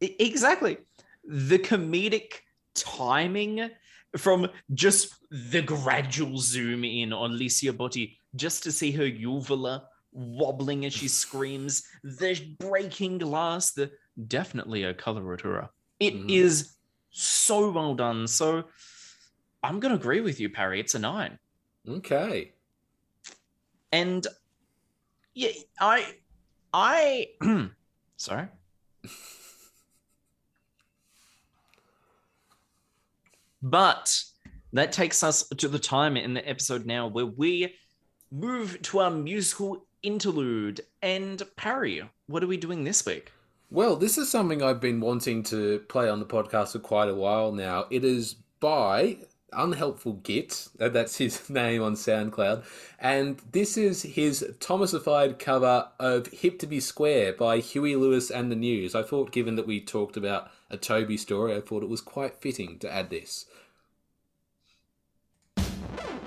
exactly the comedic timing from just the gradual zoom in on Licia Botti just to see her uvula wobbling as she screams, the breaking glass, the definitely a coloratura. It is Mhm. So well done. So I'm going to agree with you, Parry. It's a nine. Okay. And yeah, I, I, sorry. but that takes us to the time in the episode now where we move to our musical interlude. And Parry, what are we doing this week? Well, this is something I've been wanting to play on the podcast for quite a while now. It is by Unhelpful Git, uh, that's his name on SoundCloud, and this is his Thomasified cover of Hip to Be Square by Huey Lewis and the News. I thought, given that we talked about a Toby story, I thought it was quite fitting to add this you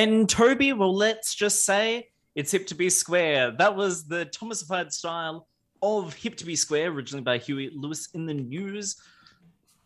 And Toby, well, let's just say it's Hip to Be Square. That was the Thomasified style of Hip to Be Square, originally by Huey Lewis in the News.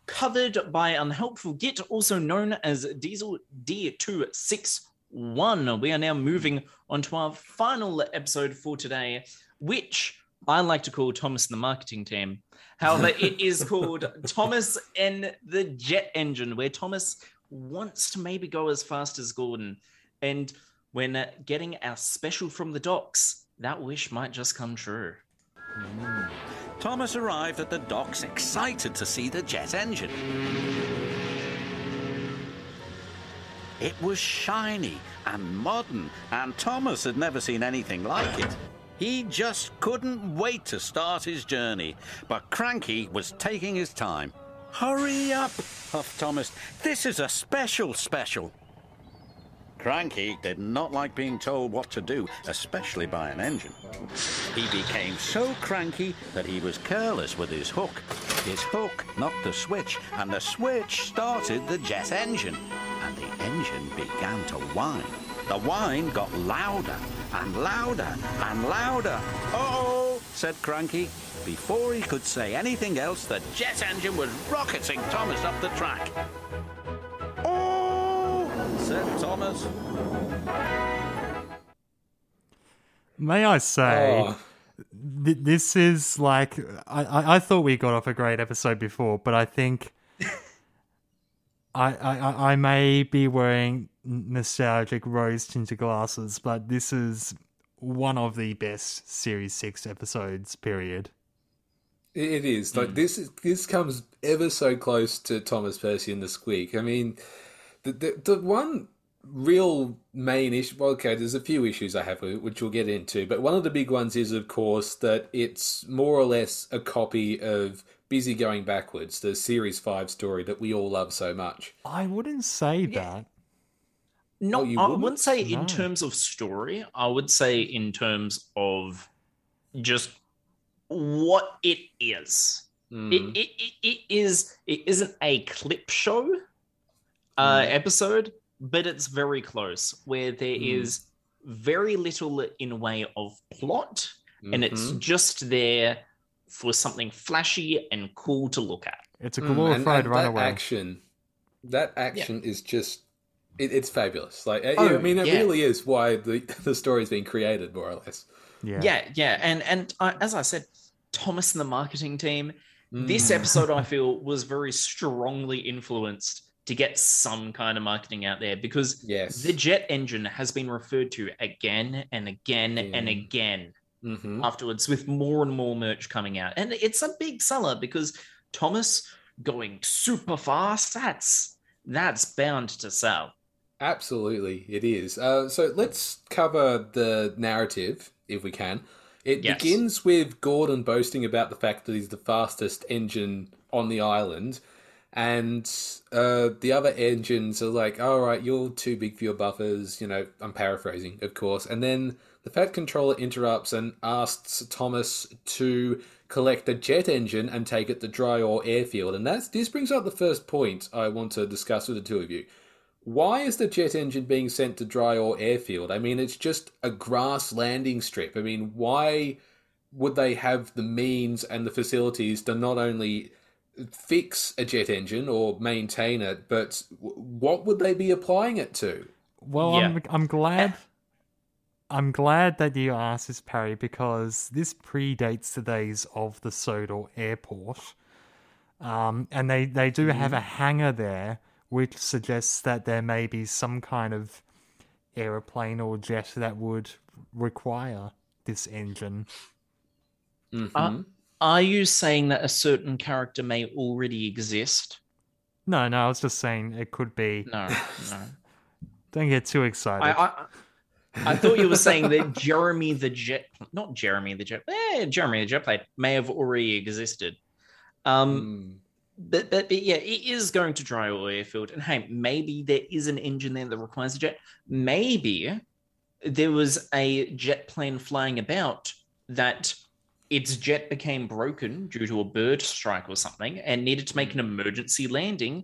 Covered by Unhelpful Git, also known as Diesel D261. We are now moving on to our final episode for today, which I like to call Thomas and the marketing team. However, it is called Thomas and the Jet Engine, where Thomas wants to maybe go as fast as Gordon. And when uh, getting our special from the docks, that wish might just come true. Thomas arrived at the docks excited to see the jet engine. It was shiny and modern, and Thomas had never seen anything like it. He just couldn't wait to start his journey, but Cranky was taking his time. Hurry up, huffed Thomas. This is a special special. Cranky did not like being told what to do, especially by an engine. He became so cranky that he was careless with his hook. His hook knocked the switch, and the switch started the jet engine. And the engine began to whine. The whine got louder and louder and louder. Oh, said Cranky. Before he could say anything else, the jet engine was rocketing Thomas up the track. Said Thomas. May I say, Oh, th- this is like I, I, I thought we got off a great episode before, but I think I, I, I- I may be wearing nostalgic rose tinted glasses, but this is one of the best Series Six episodes. Period. It it is like hmm. this. Is, this comes ever so close to Thomas Percy and the Squeak. I mean, the the, the one real main issue. Well, okay, there's a few issues I have with it, which we'll get into, but one of the big ones is, of course, that it's more or less a copy of Busy Going Backwards, the Series Five story that we all love so much. I wouldn't say that. No, Oh, I wouldn't? wouldn't say in terms of story. I would say in terms of just what it is. Mm. It, it, it, it is it isn't a clip show uh, Mm. episode, but it's very close where there is Mm. very little in way of plot, and it's Mhm. just there for something flashy and cool to look at. It's a Mm, and- glorified and runaway. That action, that action is just. It, it's fabulous. Like, I- Oh, I mean, it yeah. really is why the the story's been created, more or less. yeah. Yeah, yeah, and and uh, as I said, Thomas and the marketing team. This Mm. episode, I feel, was very strongly influenced to get some kind of marketing out there because Yes. the jet engine has been referred to again and again and Mm. again hmm afterwards with more and more merch coming out. And it's a big seller because Thomas going super fast, that's that's bound to sell. Absolutely, it is. Uh, so let's cover the narrative if we can. It Yes. begins with Gordon boasting about the fact that he's the fastest engine on the island, and uh, the other engines are like, "All right, you're too big for your buffers." You know, I'm paraphrasing, of course. And then the Fat Controller interrupts and asks Thomas to collect a jet engine and take it to Dryaw Airfield. And that's this brings up the first point I want to discuss with the two of you why is the jet engine being sent to Dryaw airfield? I mean, it's just a grass landing strip. I mean, why would they have the means and the facilities to not only fix a jet engine or maintain it, but what would they be applying it to? Well, Yeah. I'm I'm glad. I'm glad that you asked this, Parry, because this predates the days of the Sodor Airport, um, and they they do have a hangar there, which suggests that there may be some kind of aeroplane or jet that would require this engine. Mhm. Uh, Are you saying that a certain character may already exist? No, no, I was just saying it could be. No, no. Don't get too excited. I, I I thought you were saying that Jeremy the Jet, not Jeremy the Jet, eh, Jeremy the Jet plane may have already existed. Um, Mm. but, but but yeah, it is going to Dryaw airfield, and hey, maybe there is an engine there that requires a jet. Maybe there was a jet plane flying about that its jet became broken due to a bird strike or something, and needed to make hmm. an emergency landing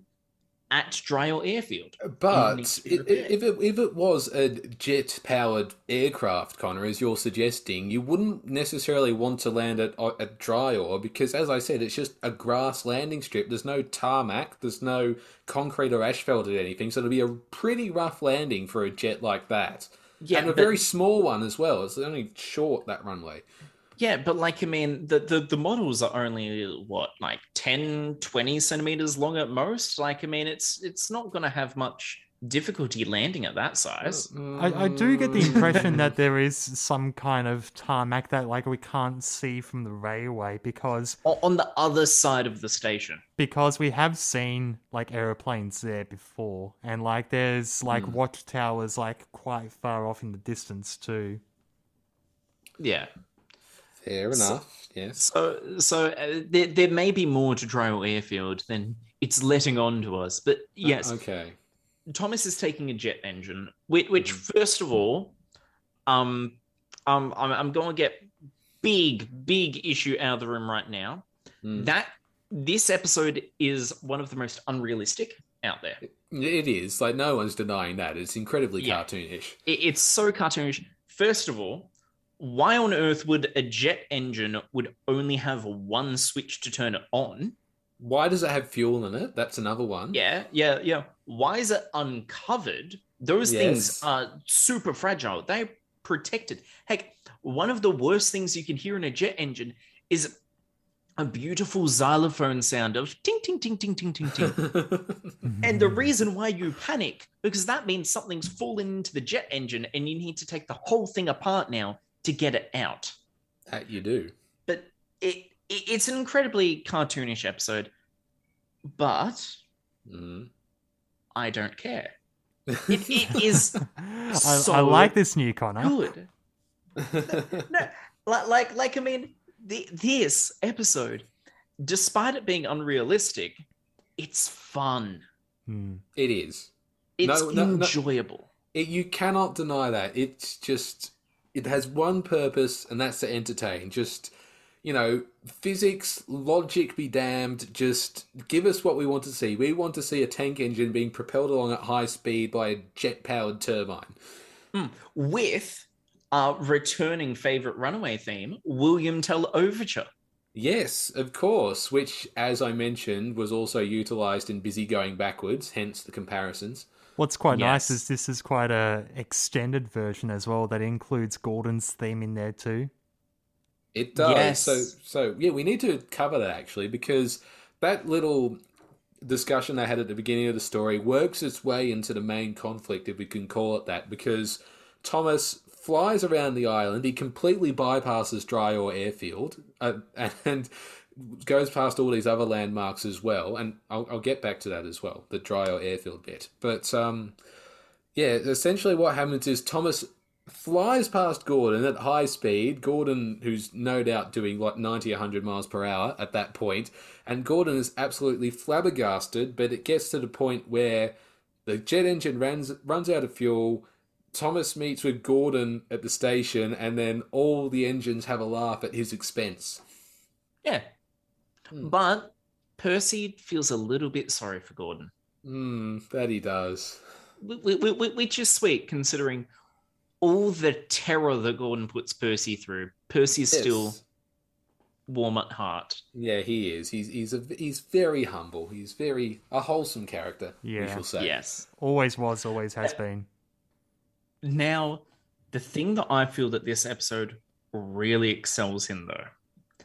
at Dryaw Airfield. But needs to be i- i- repaired. if it, if it was a jet powered aircraft, Connor, as you're suggesting, you wouldn't necessarily want to land at at Dryaw because, as I said, it's just a grass landing strip. There's no tarmac, there's no concrete or asphalt or anything, so it'll be a pretty rough landing for a jet like that. Yeah, and a but- very small one as well. It's only short that runway. Yeah, but like I mean, the, the the models are only what like 10, 20 centimeters long at most. Like I mean, it's it's not going to have much difficulty landing at that size. I, I do get the impression that there is some kind of tarmac that like we can't see from the railway because O- On the other side of the station. because we have seen like aeroplanes there before and like there's like Hmm. watchtowers like quite far off in the distance too. Yeah. Fair enough. Yes. So so uh, there there may be more to Dryaw Airfield than it's letting on to us. But yes, Okay. Thomas is taking a jet engine, which, which first of all, um, um, I'm, I'm going to get big, big issue out of the room right now. Mm. That this episode is one of the most unrealistic out there. It is like no one's denying that. It's incredibly Yeah. cartoonish. It, it's so cartoonish. First of all, why on earth would a jet engine would only have one switch to turn it on? Why does it have fuel in it? That's another one. Yeah, yeah, yeah. Why is it uncovered? Those things are super fragile. They're protected. Heck, one of the worst things you can hear in a jet engine is a beautiful xylophone sound of ting ting ting ting ting ting ting. and the reason why you panic because that means something's fallen into the jet engine and you need to take the whole thing apart now to get it out. that you do. But it, it it's an incredibly cartoonish episode, but Mm. I don't care. It, it is I, So I like this new Connor. good. No, like, like, like. I mean, the, this episode, despite it being unrealistic, it's fun. Hmm. it is. It's No, no, no. enjoyable. It, you cannot deny that. It's just it has one purpose, and that's to entertain. Just you know, physics, logic be damned. Just give us what we want to see. We want to see a tank engine being propelled along at high speed by a jet-powered turbine. Hmm. With our returning favorite runaway theme, William Tell Overture. Yes, of course. Which, as I mentioned, was also utilized in Busy Going Backwards. Hence the comparisons. What's quite nice is this is quite a extended version as well that includes Gordon's theme in there too. It does. Yes. So so yeah, we need to cover that actually because that little discussion they had at the beginning of the story works its way into the main conflict, if we can call it that, because Thomas flies around the island. He completely bypasses Dryaw Airfield uh, and goes past all these other landmarks as well. And I'll, I'll get back to that as well, the Dryaw Airfield bit. But um, yeah, essentially what happens is Thomas flies past Gordon at high speed. Gordon, who's no doubt doing like 90, 100 miles per hour at that point, and Gordon is absolutely flabbergasted. But it gets to the point where the jet engine runs runs out of fuel. Thomas meets with Gordon at the station, and then all the engines have a laugh at his expense. Yeah. Hmm. But Percy feels a little bit sorry for Gordon, Hmm, that he does. wh- wh- wh- which is sweet considering all the terror that Gordon puts Percy through. Percy's still warm at heart. Yeah, he is. He's he's a he's very humble. He's very a wholesome character. we Yeah. shall say. Yes. Always was, always has been. Now, the thing that I feel that this episode really excels in, though,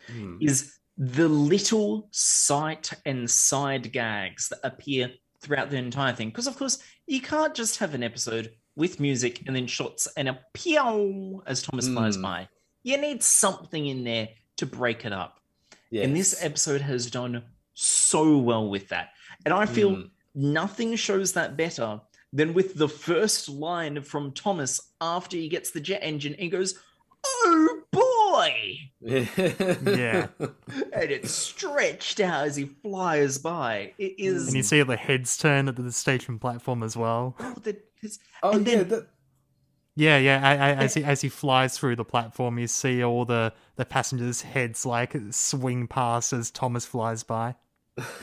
Hmm. is the little sight and side gags that appear throughout the entire thing. Because, of course, you can't just have an episode with music and then shots and a pew as Thomas flies Mm. by. You need something in there to break it up. Yes. And this episode has done so well with that. And I feel Mm. nothing shows that better than with the first line from Thomas after he gets the jet engine and he goes, Oh boy! Yeah. And it's stretched out as he flies by. It is. And you see the heads turn at the station platform as well. oh, the, his, Oh and yeah, then- that, Yeah, yeah. I, I, as he as he flies through the platform, you see all the the passengers' heads like swing past as Thomas flies by.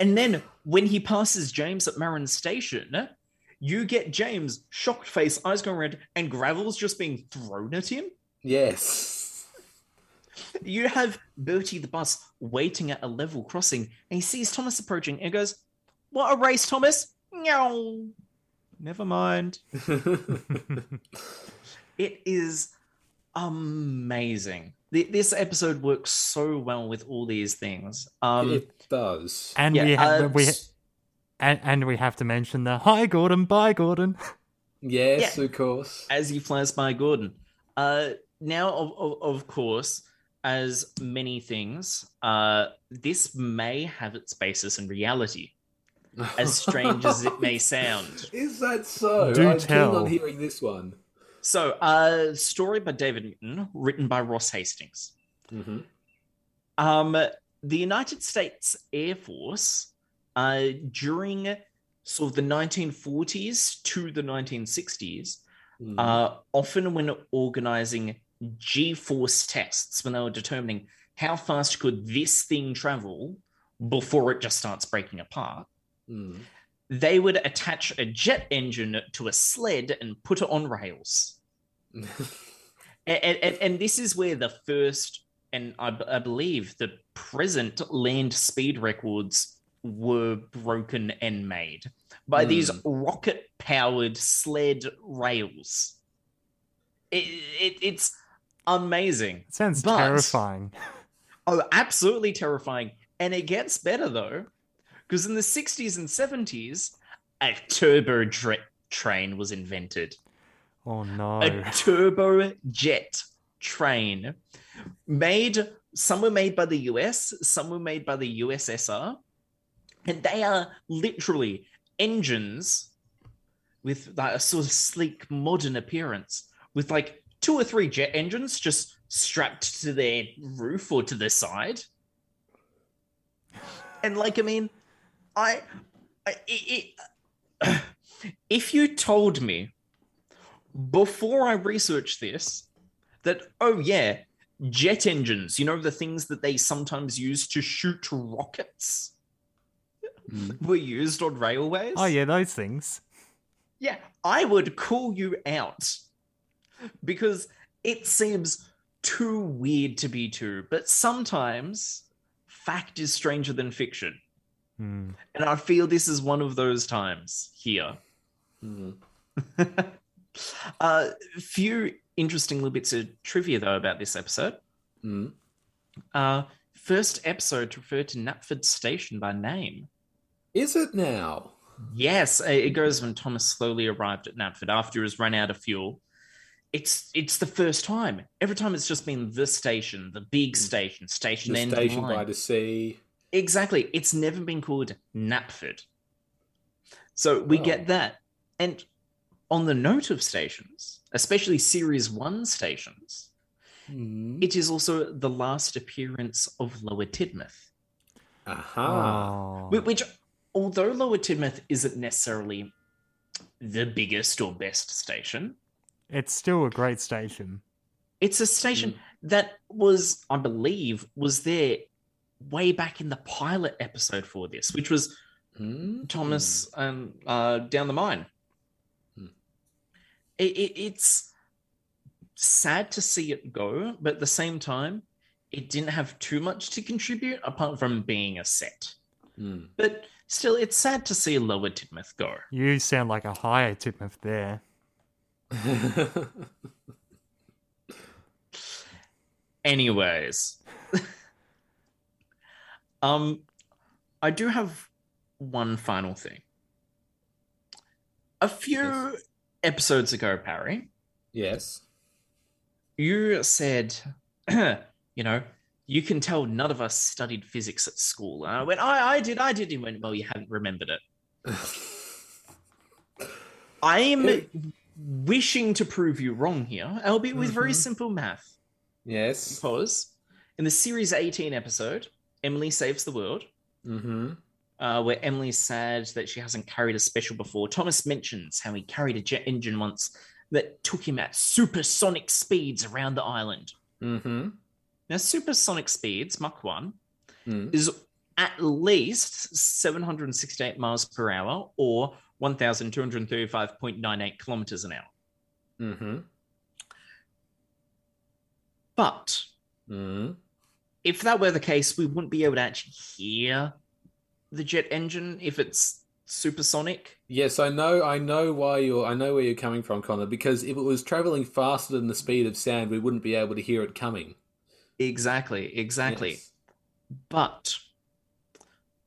And then when he passes James at Maron Station, you get James, shocked face, eyes going red, and gravel's just being thrown at him. Yes. You have Bertie the bus waiting at a level crossing, and he sees Thomas approaching and goes, What a race, Thomas! No. Never mind. It is amazing. This episode works so well with all these things. Um, it does. And yeah, we have uh, we and, and we have to mention the hi Gordon, bye Gordon. Yes, Yeah. of course. as he flies by Gordon. Uh, now, of, of, of course, as many things, uh, this may have its basis in reality, as strange as it may sound. Is that so? Do I'm tell. keen on hearing this one. So, uh, story by David Mitton, written by Ross Hastings. hmm Um, the United States Air Force, uh, during sort of the 1940s to the 1960s, Mm. uh, often when organizing G-force tests, when they were determining how fast could this thing travel before it just starts breaking apart, Mm. they would attach a jet engine to a sled and put it on rails. And, and, and this is where the first, and I, b- I believe the present land speed records were broken and made by these Hmm. rocket powered sled rails. It, it, it's amazing. It sounds But- terrifying. Oh, absolutely terrifying. And it gets better though, because in the 60s and 70s, a turbo dra- train was invented. Oh no. A turbo jet train made, some were made by the US, some were made by the USSR. And they are literally engines with like a sort of sleek modern appearance with like two or three jet engines just strapped to their roof or to the side. And like, I mean, I, I it, it, if you told me before I researched this that, oh yeah, jet engines, you know, the things that they sometimes use to shoot rockets Mm. were used on railways. oh yeah, those things. Yeah, I would call you out because it seems too weird to be true. But sometimes fact is stranger than fiction. Hmm. And I feel this is one of those times here. Mm. A few interesting little bits of trivia, though, about this episode. Mm. Uh, first episode to refer to Knapford Station by name. Is it now? Yes, uh, it goes when Thomas slowly arrived at Knapford after he was run out of fuel. It's it's the first time. Every time it's just been the station, the big station, station The end station line. by the sea. Exactly. It's never been called Knapford. So we Oh. get that. And on the note of stations, especially Series 1 stations, Mm. it is also the last appearance of Lower Tidmouth. Aha. Oh. Which, although Lower Tidmouth isn't necessarily the biggest or best station, It's still a great station. it's a station that was, I believe, was there way back in the pilot episode for this, which was Mm. Thomas and uh, down the mine. Hmm. It, it, it's sad to see it go, but at the same time, it didn't have too much to contribute apart from being a set. Mm. But still, it's sad to see Lower Tidmouth go. You sound like a higher Tidmouth there. Anyways, um, I do have one final thing. A few Yes. episodes ago, Parry, yes. you said, you know, you can tell none of us studied physics at school. And I went, I, I did, I did. And went, well, you haven't remembered it. I am Hey. Wishing to prove you wrong here, albeit with very Mhm. simple math. yes. Because in the series 18 episode, Emily Saves the World, Mm-hmm. uh, where Emily's sad that she hasn't carried a special before, Thomas mentions how he carried a jet engine once that took him at supersonic speeds around the island. Mm-hmm. Now, supersonic speeds, Mach 1, Mm. is at least 768 miles per hour or 1,235.98 kilometers an hour. Mm-hmm. But Mm. if that were the case, we wouldn't be able to actually hear the jet engine if it's supersonic. Yes, I know. I know why you're. I know where you're coming from, Connor. Because if it was traveling faster than the speed of sound, we wouldn't be able to hear it coming. Exactly, exactly. Yes. But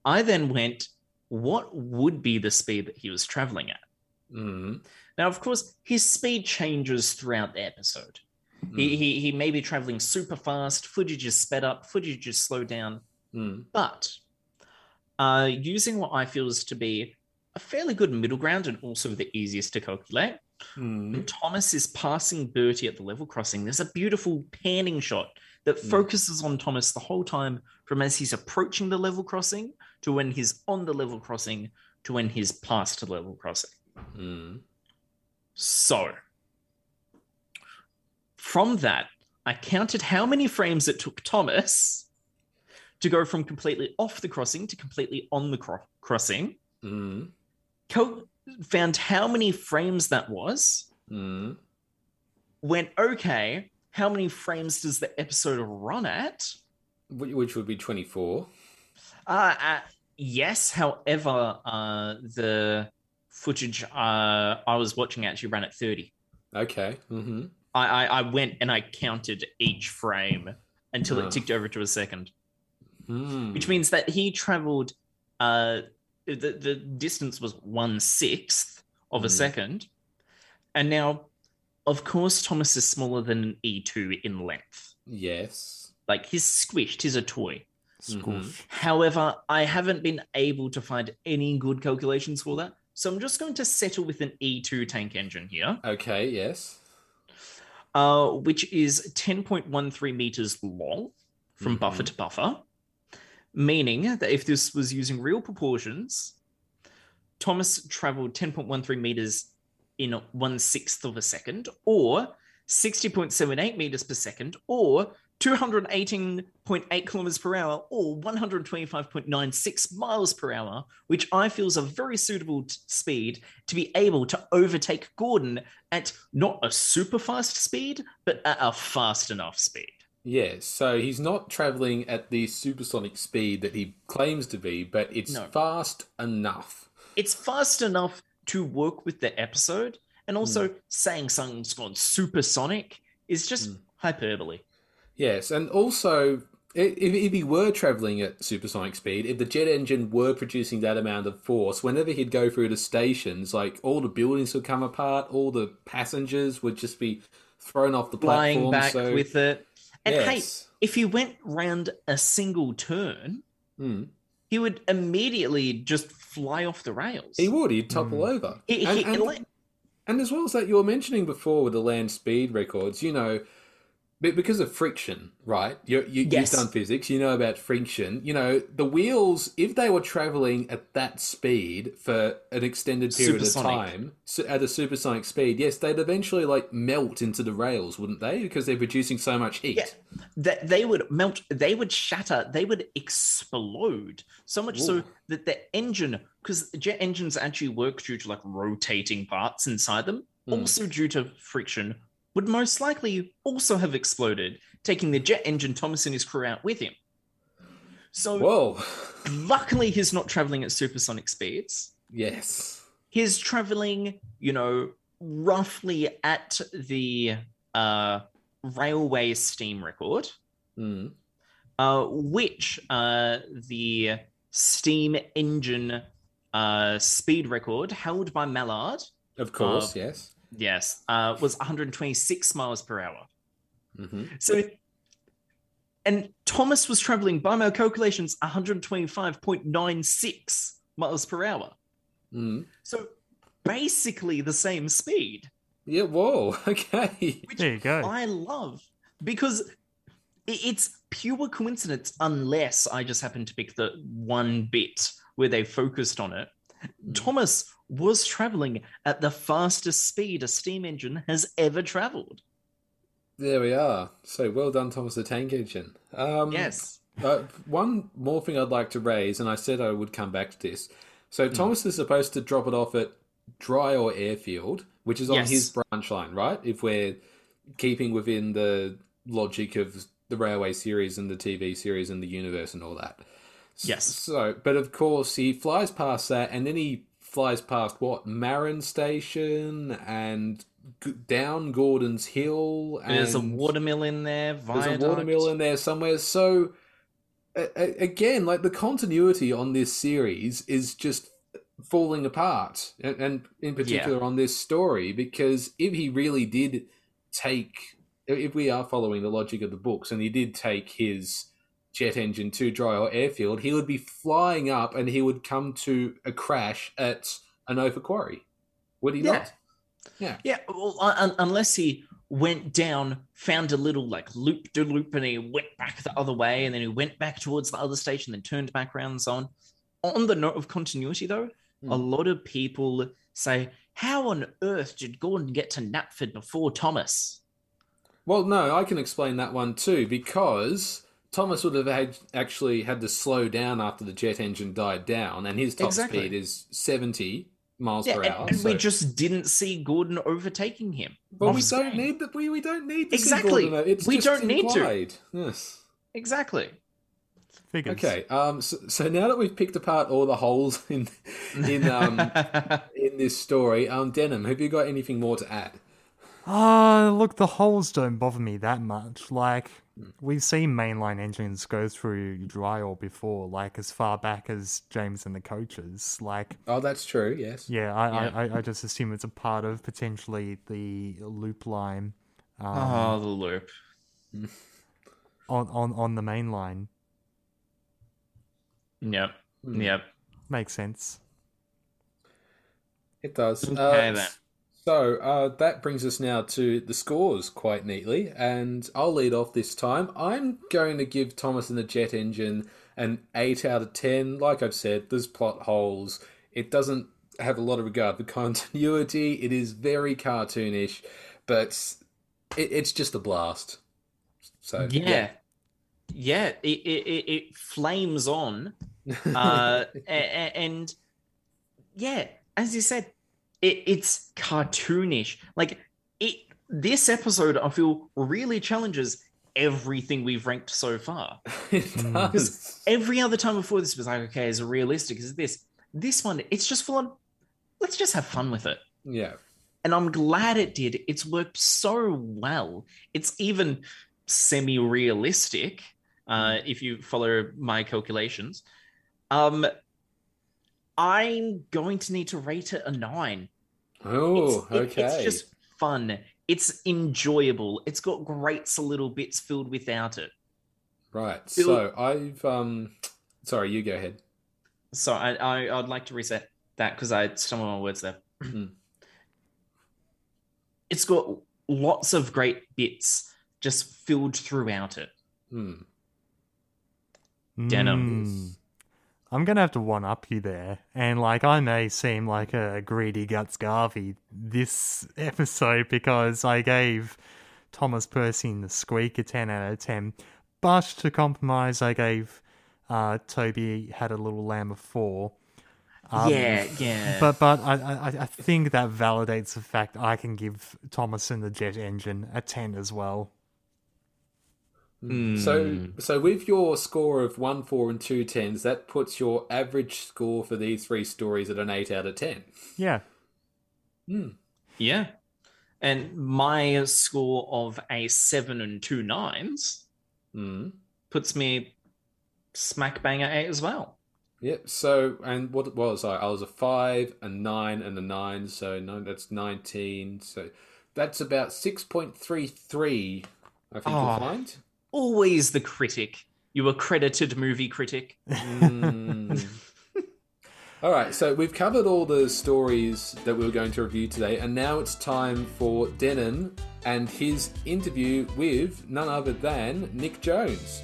I then went, what would be the speed that he was traveling at? Mm. Now, of course, his speed changes throughout the episode. He, he he may be traveling super fast, footage is sped up, footage is slowed down, Mm. but uh, using what I feel is to be a fairly good middle ground and also the easiest to calculate. Mm. When Thomas is passing Bertie at the level crossing, there's a beautiful panning shot that Mm. focuses on Thomas the whole time from as he's approaching the level crossing to when he's on the level crossing to when he's past the level crossing. Mm. So, from that, I counted how many frames it took Thomas to go from completely off the crossing to completely on the cro- crossing. Mm. Found how many frames that was. Mm. Went okay. How many frames does the episode run at? Which would be twenty-four. Uh, uh yes. However, uh, the footage uh, I was watching actually ran at thirty. Okay. Mm-hmm. I, I, I went and I counted each frame until Ah. it ticked over to a second, Mm. which means that he traveled. Uh, the the distance was one sixth of a Hmm. second, and now, of course, Thomas is smaller than an E two in length. Yes. Like he's squished. He's a toy. Squish. However, I haven't been able to find any good calculations for that, so I'm just going to settle with an E two tank engine here. Okay. Yes. uh, which is 10.13 meters long from Mhm. buffer to buffer, meaning that if this was using real proportions, Thomas traveled 10.13 meters in one sixth of a second, or 60.78 meters per second, or 218.8 kilometers per hour, or 125.96 miles per hour, which I feel is a very suitable t- speed to be able to overtake Gordon at not a super fast speed, but at a fast enough speed. Yes. So he's not traveling at the supersonic speed that he claims to be, but it's No. fast enough. It's fast enough to work with the episode, and also saying something's gone supersonic is just Mm. hyperbole. Yes, and also if, if he were traveling at supersonic speed, if the jet engine were producing that amount of force, whenever he'd go through the stations, like all the buildings would come apart, all the passengers would just be thrown off the platform. Flying back so, with it. And hey, if he went round a single turn, Hmm. he would immediately just fly off the rails. he would, he'd topple over. He- and, he- and- like- And as well as that, you were mentioning before with the land speed records, you know, be- because of friction, right? You, you, Yes. You've done physics, you know about friction. You know, the wheels, if they were traveling at that speed for an extended period Supersonic. of time, so at a supersonic speed, yes, they'd eventually like melt into the rails, wouldn't they? Because they're producing so much heat. Yeah. that they would melt, they would shatter, they would explode so much so that the engine, because jet engines actually work due to like rotating parts inside them, Hmm. also due to friction, would most likely also have exploded, taking the jet engine Thomas and his crew out with him. So Whoa. luckily he's not traveling at supersonic speeds. yes. He's traveling, you know, roughly at the uh, railway steam record. Mm. uh, which uh, the steam engine uh, speed record held by Mallard, Of course, Uh, yes. Yes, uh, was 126 miles per hour. hmm So, and Thomas was traveling by my calculations 125.96 miles per hour. Mm. So, basically the same speed. Yeah, whoa. Okay. which There you go. I love because it's pure coincidence unless I just happen to pick the one bit where they focused on it. Mm. Thomas was traveling at the fastest speed a steam engine has ever traveled. There we are. So well done, Thomas the Tank Engine. Um, Yes. Uh, one more thing I'd like to raise, and I said I would come back to this. So Thomas is supposed to drop it off at Dryaw Airfield, which is on Yes. his branch line, right? If we're keeping within the logic of the railway series and the TV series and the universe and all that. Yes. So, but of course, he flies past that, and then he flies past what Maron Station and g- down Gordon's Hill. And There's a watermill in there. there's a watermill in there somewhere. So a- a- again, like the continuity on this series is just falling apart, and, and in particular on this story, because if he really did take, if we are following the logic of the books, and he did take his jet engine to Dryaw airfield, he would be flying up, and he would come to a crash at Anopha quarry. Would he Yeah. not? Yeah. Yeah, well, un- unless he went down, found a little like loop de loop, and he went back the other way, and then he went back towards the other station, then turned back around and so on. On the note of continuity, though, a Hmm. lot of people say, "How on earth did Gordon get to Knapford before Thomas?" Well, no, I can explain that one too because Thomas would have had, actually had to slow down after the jet engine died down, and his top Exactly. speed is seventy miles Yeah, per and, hour. and we so- just didn't see Gordon overtaking him. well, on we don't need that. We, we don't need to see Exactly. Gordon, It's We just don't need to. Yes. exactly. Figures. Okay. Um. So, so now that we've picked apart all the holes in in um in this story, um, Denham, have you got anything more to add? Uh, look, the holes don't bother me that much. Like, we've seen mainline engines go through Dryaw before, like as far back as James and the coaches. Like, Oh, that's true. Yes. yeah, I, Yeah. I, I, I just assume it's a part of potentially the loop line um, oh, the loop. on, on, on the main line. Yep. Hmm. Yep. Makes sense. It does. Okay, Uh, then. So uh, that brings us now to the scores quite neatly, and I'll lead off this time. I'm going to give Thomas and the Jet Engine an 8 out of 10. Like I've said, there's plot holes. It doesn't have a lot of regard for continuity. It is very cartoonish, but it, it's just a blast. So yeah yeah it, it, it, it flames on uh a- a- and yeah as you said it, it's cartoonish like it this episode i feel really challenges everything we've ranked so far it does. every other time before this was like okay is it realistic is it this this one it's just full on let's just have fun with it Yeah. and I'm glad it did. It's worked so well. It's even semi-realistic, uh, if you follow my calculations. Um, I'm going to need to rate it a nine. Oh, It's- it- okay. it's just fun. It's enjoyable. It's got great little bits filled without it. Right. Bill- So I've um sorry, you go ahead. So I, I I'd like to reset that because I stumbled on my words there. Hmm. it's got lots of great bits just filled throughout it. Hmm. Denham. Mm. I'm gonna have to one up you there, and like I may seem like a greedy guts Garvey this episode because I gave Thomas Percy and the Squeak a ten out of ten, but to compromise, I gave uh, Toby had a little lamb of four. Um, yeah, yeah. But but I, I I think that validates the fact I can give Thomas and the jet engine a ten as well. So Hmm. so with your score of one, four, and two tens, that puts your average score for these three stories at an eight out of ten. Yeah. yeah. And my score of a seven and two nines Hmm. puts me smack bang at eight as well. Yep. So and what was I? I was a five, a nine, and a nine. So no, that's nineteen. So that's about six point three three. I think Oh. you'll find. Always the critic. You accredited movie critic. Mm. all right, so we've covered all the stories that we were going to review today, and now it's time for Denham and his interview with none other than Nick Jones.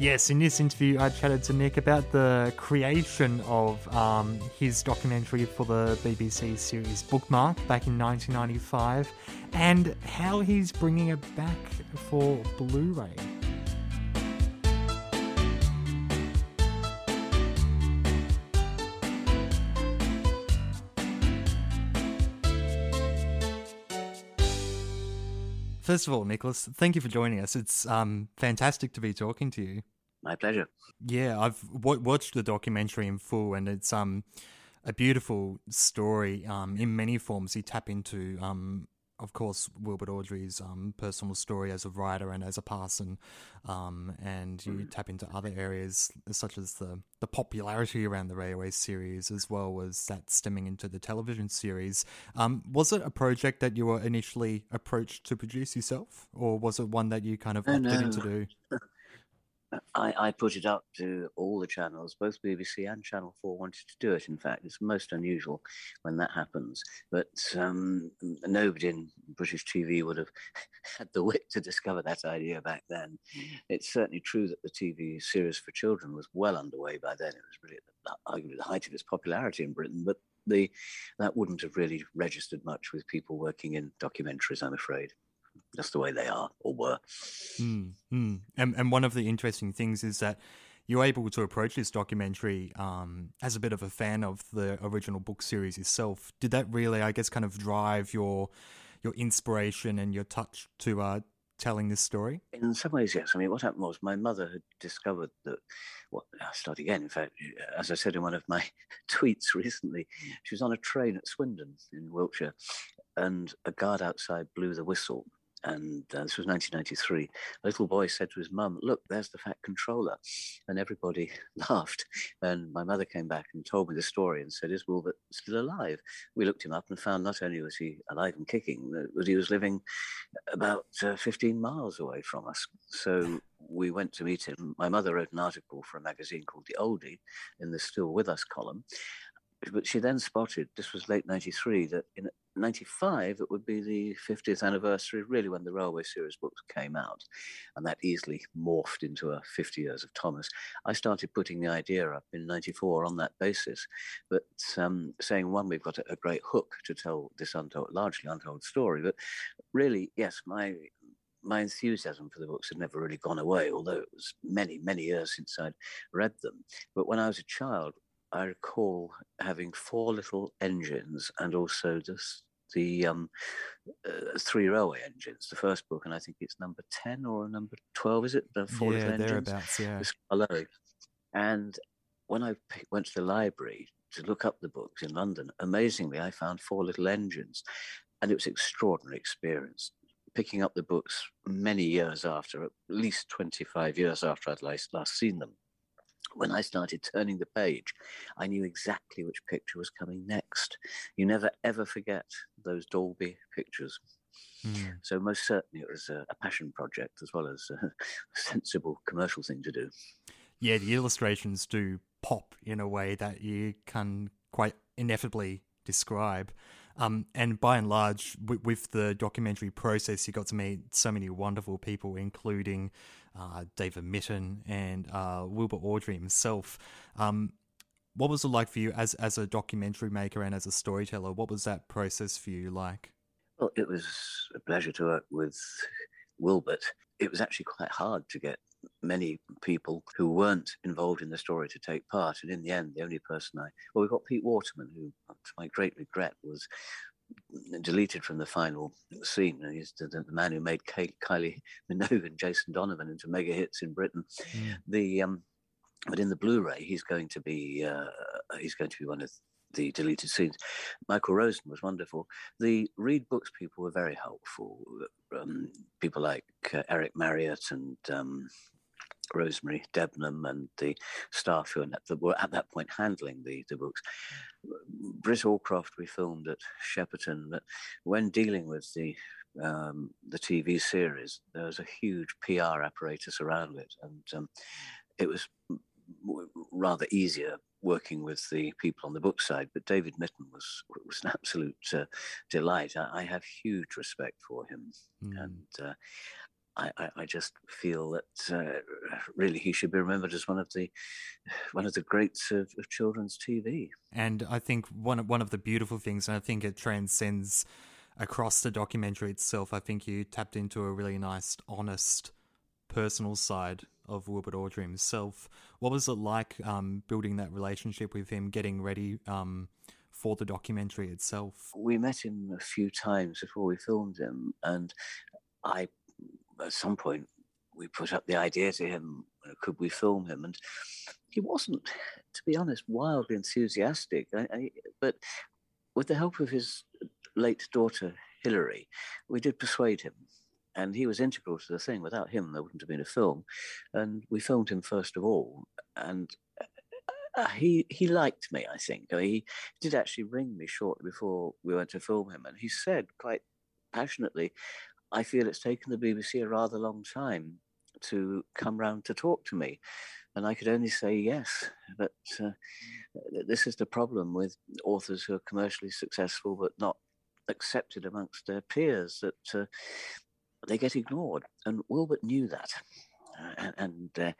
Yes, in this interview, I chatted to Nick about the creation of um, his documentary for the BBC series Bookmark back in 1995 and how he's bringing it back for Blu ray. First of all, Nicholas, thank you for joining us. It's um, fantastic to be talking to you. My pleasure. Yeah, I've w- watched the documentary in full, and it's um a beautiful story. Um, in many forms, you tap into um of course, Wilbert Awdry's um, personal story as a writer and as a parson, um, and you mm. tap into other areas such as the, the popularity around the Railway series, as well as that stemming into the television series. Um, was it a project that you were initially approached to produce yourself, or was it one that you kind of opted no. into do? I, I, put it up to all the channels, both BBC and Channel 4 wanted to do it. In fact, it's most unusual when that happens. But um, nobody in British TV would have had the wit to discover that idea back then. It's certainly true that the TV series for children was well underway by then. It was really arguably the height of its popularity in Britain, but the, that wouldn't have really registered much with people working in documentaries, I'm afraid just the way they are or were. Mm, mm. And, and one of the interesting things is that you're able to approach this documentary um, as a bit of a fan of the original book series itself. Did that really, I guess, kind of drive your your inspiration and your touch to uh, telling this story? In some ways, yes. I mean, what happened was my mother had discovered that. Well, I'll start again. In fact, as I said in one of my tweets recently, she was on a train at Swindon in Wiltshire, and a guard outside blew the whistle and uh, this was 1993. A little boy said to his mum, "Look, there's the Fat Controller," and everybody laughed. And my mother came back and told me the story and said, "Is Wilbert still alive?" We looked him up and found not only was he alive and kicking, but he was living about uh, 15 miles away from us. So we went to meet him. My mother wrote an article for a magazine called The Oldie in the Still With Us column. But she then spotted, this was late 93, that in 95, it would be the 50th anniversary, really, when the Railway Series books came out. And that easily morphed into a 50 years of Thomas. I started putting the idea up in 94 on that basis, but um, saying, one, we've got a, great hook to tell this untold, largely untold story. But really, yes, my my enthusiasm for the books had never really gone away, although it was many, many years since I'd read them. But when I was a child, I recall having four little engines and also just the um, uh, three railway engines. The first book, and I think it's number ten or number twelve, is it? The four yeah, little engines. Yeah, And when I went to the library to look up the books in London, amazingly, I found four little engines, and it was an extraordinary experience. Picking up the books many years after, at least 25 years after I'd last seen them when I started turning the page, I knew exactly which picture was coming next. You never ever forget those Dalby pictures. Mm. So most certainly it was a, a, passion project as well as a sensible commercial thing to do. Yeah, the illustrations do pop in a way that you can quite ineffably describe. Um, and by and large, with, with, the documentary process, you got to meet so many wonderful people, including uh, David Mitton and uh, Wilbert Awdry himself. Um, what was it like for you as as a documentary maker and as a storyteller? What was that process for you like? Well, it was a pleasure to work with Wilbert. It was actually quite hard to get many people who weren't involved in the story to take part. And in the end, the only person I, well, we got Pete Waterman, who, to my great regret, was deleted from the final scene. He's the, the man who made Kay, Kylie Minogue and Jason Donovan into mega hits in Britain. Mm. The um, but in the Blu-ray, he's going to be uh, he's going to be one of the deleted scenes. Michael Rosen was wonderful. The Reed Books people were very helpful. Um, people like uh, Eric Marriott and um, Rosemary Debnam and the staff who were at that point handling the, the books. Britt Allcroft, we filmed at Shepperton, but when dealing with the um, the TV series, there was a huge PR apparatus around it, and um, it was rather easier working with the people on the book side. But David Mitton was was an absolute uh, delight. I, I, have huge respect for him, mm. and uh, I, I, just feel that uh, really he should be remembered as one of the one of the greats of, of, children's TV. And I think one one of the beautiful things, and I think it transcends across the documentary itself. I think you tapped into a really nice, honest, personal side of Wilbert Awdry himself. What was it like um, building that relationship with him, getting ready? Um, for the documentary itself? We met him a few times before we filmed him, and I, at some point, we put up the idea to him could we film him? And he wasn't, to be honest, wildly enthusiastic. I, I, but with the help of his late daughter, Hilary we did persuade him. And he was integral to the thing. Without him, there wouldn't have been a film. And we filmed him first of all. And uh, he he liked me, I think. He did actually ring me shortly before we went to film him, and he said quite passionately, "I feel it's taken the BBC a rather long time to come round to talk to me. And I could only say yes. But uh, this is the problem with authors who are commercially successful but not accepted amongst their peers that uh, they get ignored. And Wilbert knew that. Uh, and uh,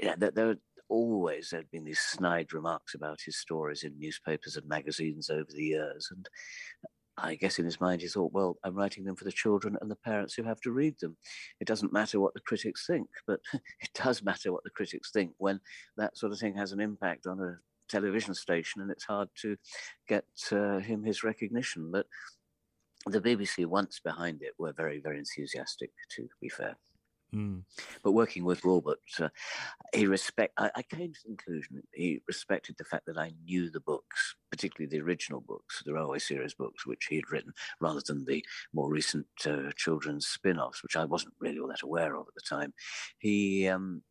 yeah, there, always there had been these snide remarks about his stories in newspapers and magazines over the years. And I guess in his mind he thought, well, I'm writing them for the children and the parents who have to read them. It doesn't matter what the critics think, but it does matter what the critics think when that sort of thing has an impact on a television station and it's hard to get uh, him his recognition. But the BBC, once behind it, were very, very enthusiastic, to be fair. Mm. But working with Robert, uh, he respect. I, I, came to the conclusion he respected the fact that I knew the books, particularly the original books, the Railway series books, which he had written, rather than the more recent uh, children's spin-offs, which I wasn't really all that aware of at the time. He. Um,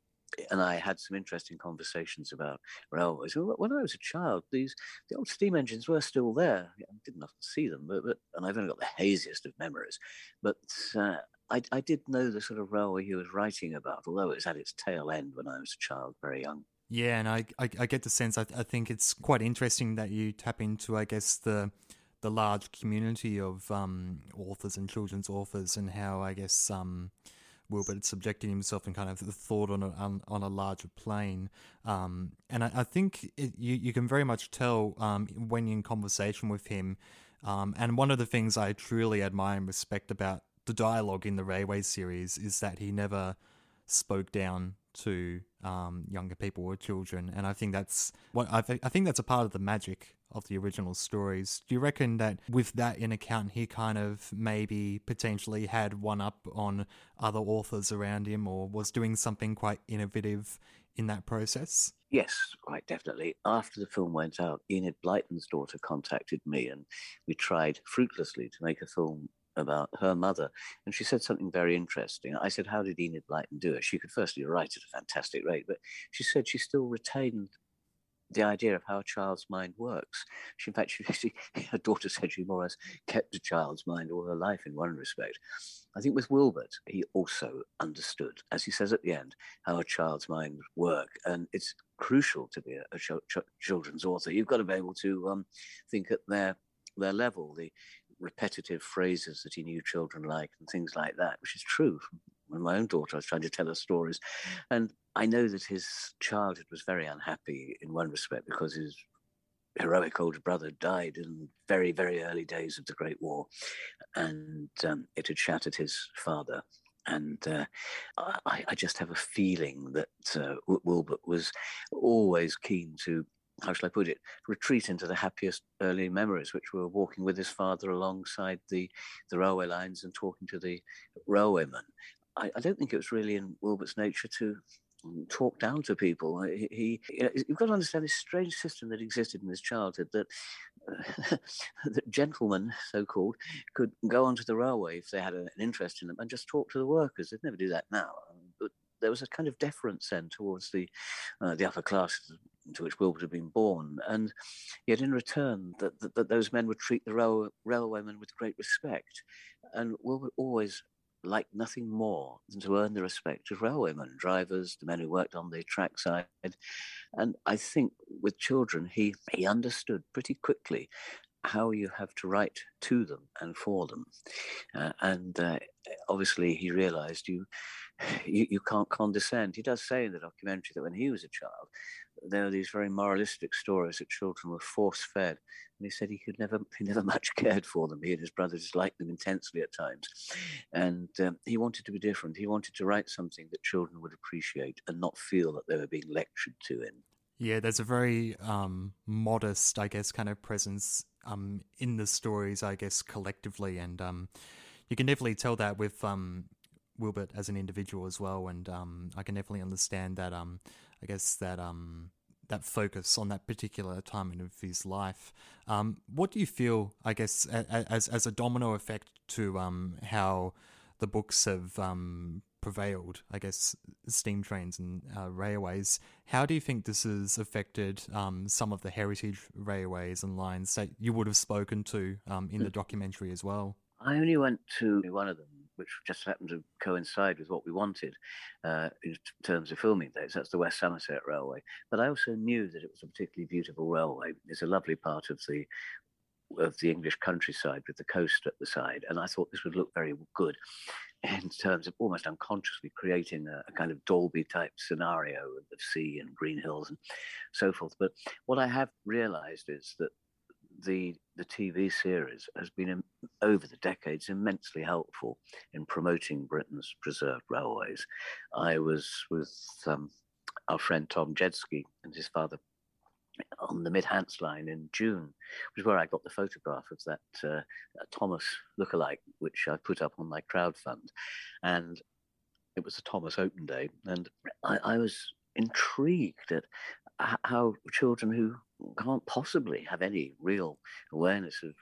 and I had some interesting conversations about railways. When I was a child, these the old steam engines were still there. I didn't often see them, but, but and I've only got the haziest of memories. But uh, I, I did know the sort of railway he was writing about, although it was at its tail end when I was a child, very young. Yeah, and I, I, I get the sense. I, I think it's quite interesting that you tap into, I guess, the the large community of um, authors and children's authors, and how I guess um, Wilbert subjecting himself and kind of thought on a on, on a larger plane. Um, and I, I think it, you you can very much tell um, when you're in conversation with him. Um, and one of the things I truly admire and respect about the dialogue in the Railway series is that he never spoke down to um, younger people or children, and I think that's what I, th- I think that's a part of the magic of the original stories. Do you reckon that with that in account, he kind of maybe potentially had one up on other authors around him, or was doing something quite innovative in that process? Yes, quite definitely. After the film went out, Enid Blyton's daughter contacted me, and we tried fruitlessly to make a film about her mother, and she said something very interesting. I said, How did Enid Blyton do it? She could firstly write at a fantastic rate, but she said she still retained the idea of how a child's mind works. She, in fact, she, she, her daughter said she more or less kept a child's mind all her life in one respect. I think with Wilbert, he also understood, as he says at the end, how a child's mind work, and it's crucial to be a, a ch- ch- children's author. You've got to be able to um, think at their their level. The repetitive phrases that he knew children like and things like that, which is true. When my own daughter, I was trying to tell her stories. And I know that his childhood was very unhappy in one respect because his heroic older brother died in very, very early days of the Great War. And um, it had shattered his father. And uh, I, I, just have a feeling that uh, Wilbert was always keen to how shall I put it, retreat into the happiest early memories, which were walking with his father alongside the, the railway lines and talking to the railwaymen. I, I don't think it was really in Wilbert's nature to talk down to people. He, he you know, you've got to understand this strange system that existed in his childhood that, that gentlemen, so called, could go onto the railway if they had an interest in them and just talk to the workers. They'd never do that now. But there was a kind of deference then towards the uh, the upper classes into which Wilbert had been born, and yet in return that, that, that those men would treat the rail, railwaymen with great respect, and Wilbert always liked nothing more than to earn the respect of railwaymen, drivers, the men who worked on the track side, and I think with children he he understood pretty quickly how you have to write to them and for them. Uh, and uh, obviously, he realized you, you, you can't condescend. He does say in the documentary that when he was a child, there were these very moralistic stories that children were force fed. And he said he could never, he never much cared for them. He and his brother disliked them intensely at times. And um, he wanted to be different. He wanted to write something that children would appreciate and not feel that they were being lectured to in. Yeah, there's a very um, modest, I guess, kind of presence um, in the stories, I guess, collectively. And um, you can definitely tell that with um, Wilbert as an individual as well, and um, I can definitely understand that. I guess that um, that focus on that particular time in of his life. Um, what do you feel? I guess as as a domino effect to um, how the books have um, prevailed. I guess steam trains and uh, railways. How do you think this has affected um, some of the heritage railways and lines that you would have spoken to um, in the documentary as well? I only went to one of them which just happened to coincide with what we wanted uh, in terms of filming dates. That's the West Somerset Railway. But I also knew that it was a particularly beautiful railway. It's a lovely part of the of the English countryside with the coast at the side, and I thought this would look very good in terms of almost unconsciously creating a, a kind of Dalby type scenario of sea and green hills and so forth. But what I have realised is that the the TV series has been over the decades immensely helpful in promoting Britain's preserved railways. I was with um, our friend Tom Jedsky and his father on the Mid Hants line in June, which is where I got the photograph of that, uh, Thomas lookalike, which I put up on my crowdfund. and it was a Thomas Open Day, and I, I was intrigued at how children who can't possibly have any real awareness of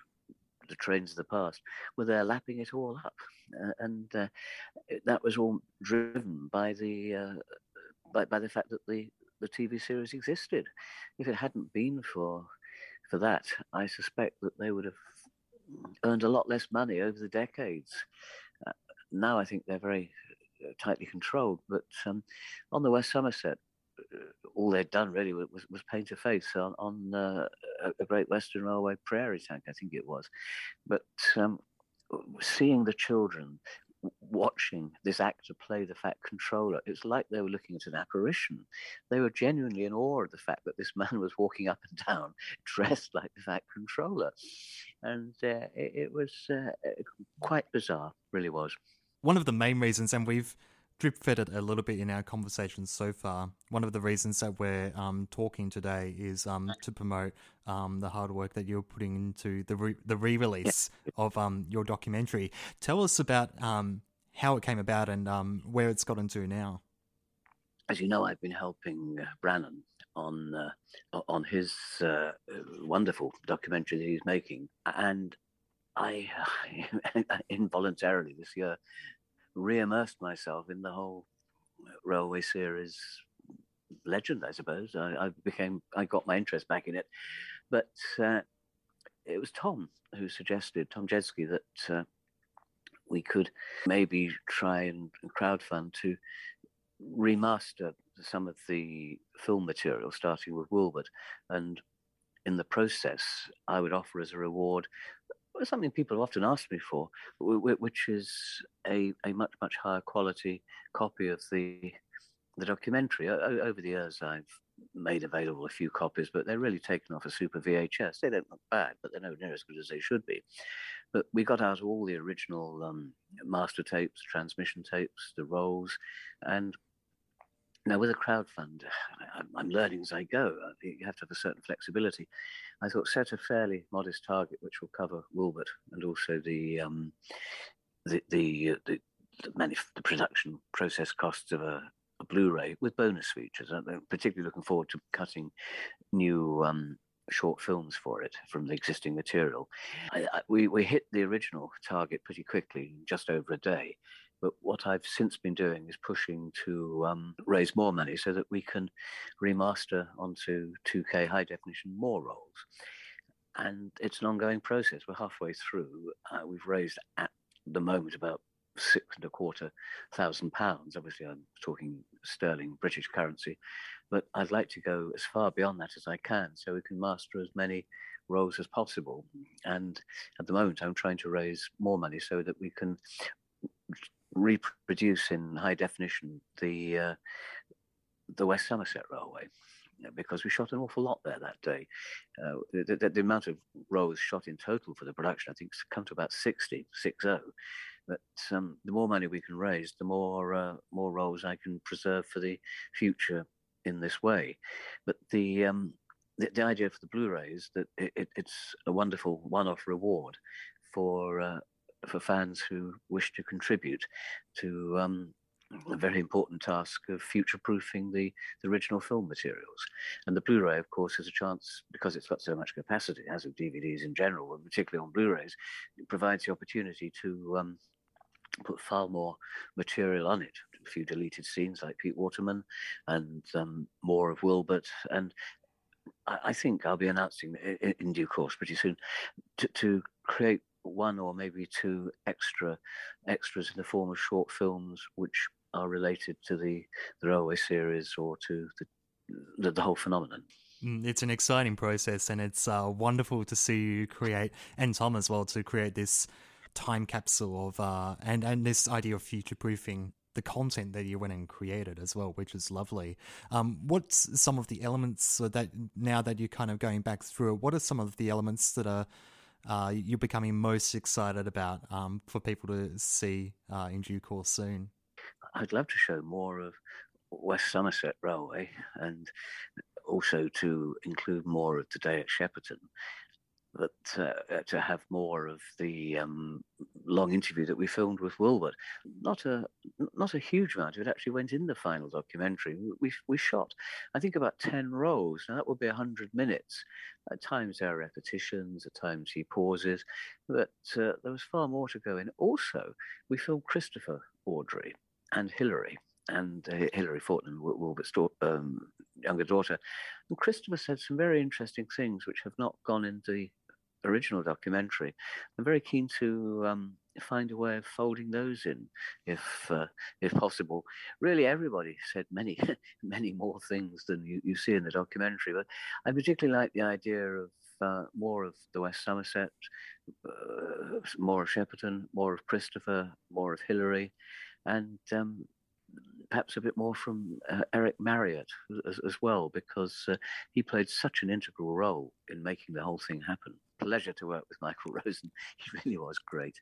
the trains of the past were there lapping it all up, uh, and uh, that was all driven by the uh, by, by the fact that the the TV series existed. If it hadn't been for for that, I suspect that they would have earned a lot less money over the decades. Uh, now I think they're very uh, tightly controlled, but um, on the West Somerset, all they'd done really was, was paint a face on, on uh, a Great Western Railway prairie tank, I think it was. But um, seeing the children watching this actor play the Fat Controller, it's like they were looking at an apparition. They were genuinely in awe of the fact that this man was walking up and down dressed like the Fat Controller. And uh, it, it, was uh, quite bizarre, really was. One of the main reasons, and we've drip fed it a little bit in our conversations so far. One of the reasons that we're um, talking today is um, to promote um, the hard work that you're putting into the re- the re release of um, your documentary. Tell us about um, how it came about and um, where it's gotten to now. As you know, I've been helping uh, Brannon on uh, on his uh, wonderful documentary that he's making, and I involuntarily this year re-immersed myself in the whole railway series legend, I suppose. I, I became, I got my interest back in it, but uh, it was Tom who suggested, Tom Jedsky, that uh, we could maybe try and crowdfund to remaster some of the film material, starting with Wilbert, and in the process, I would offer as a reward something people have often asked me for, which is a, a much much higher quality copy of the the documentary. over the years, I've made available a few copies, but they're really taken off a super VHS. They don't look bad, but they're nowhere near as good as they should be. But we got out all the original um, master tapes, transmission tapes, the rolls, and now, with a crowdfund, I'm learning as I go. You have to have a certain flexibility. I thought set a fairly modest target, which will cover Wilbert and also the um, the the, the, the, manuf- the, production process costs of a, a, Blu-ray with bonus features. I'm particularly looking forward to cutting new um, short films for it from the existing material. I, I, we we hit the original target pretty quickly, just over a day. But what I've since been doing is pushing to um, raise more money so that we can remaster onto 2K high definition more rolls. And it's an ongoing process. We're halfway through. Uh, we've raised at the moment about six and a quarter thousand pounds. Obviously, I'm talking sterling British currency, but I'd like to go as far beyond that as I can so we can master as many roles as possible. And at the moment, I'm trying to raise more money so that we can reproduce in high definition the uh, the West Somerset Railway because we shot an awful lot there that day. Uh, the, the, the, amount of rolls shot in total for the production, I think, has come to about 60, 60. But um, the more money we can raise, the more uh, more rolls I can preserve for the future in this way. But the um, the, the, idea for the Blu-ray is that it, it, it's a wonderful one-off reward for uh, for fans who wish to contribute to um, a very important task of future proofing the, the original film materials. And the Blu ray, of course, has a chance, because it's got so much capacity, as with DVDs in general, and particularly on Blu rays, it provides the opportunity to. Um, put far more material on it. A few deleted scenes like Pete Waterman and um, more of Wilbert. And I, think I'll be announcing in, in due course pretty soon to, to create one or maybe two extra extras in the form of short films which are related to the, the railway series or to the, the, the whole phenomenon. Mm, it's an exciting process, and it's uh, wonderful to see you create, and Tom as well, to create this time capsule of uh, and and this idea of future proofing the content that you went and created as well, which is lovely. Um, what's some of the elements that now that you're kind of going back through it? What are some of the elements that are uh, you're becoming most excited about um, for people to see uh, in due course soon? I'd love to show more of West Somerset Railway and also to include more of the day at Shepperton. But uh, to have more of the um, long interview that we filmed with Wilbert, not a not a huge amount it actually went in the final documentary. We we shot, I think, about ten rows. Now that would be hundred minutes. At times there are repetitions, at times he pauses, but uh, there was far more to go in. Also, we filmed Christopher Awdry and Hilary, and uh, Hilary Fortnum, Wilbert's um, younger daughter. And Christopher said some very interesting things which have not gone into the original documentary. I'm very keen to um, find a way of folding those in, if uh, if possible. Really, everybody said many many more things than you, you see in the documentary, but I particularly like the idea of uh, more of the West Somerset, uh, more of Shepperton, more of Christopher, more of Hilary, and um, perhaps a bit more from uh, Eric Marriott as, as well, because uh, he played such an integral role in making the whole thing happen. Pleasure to work with Michael Rosen. He really was great.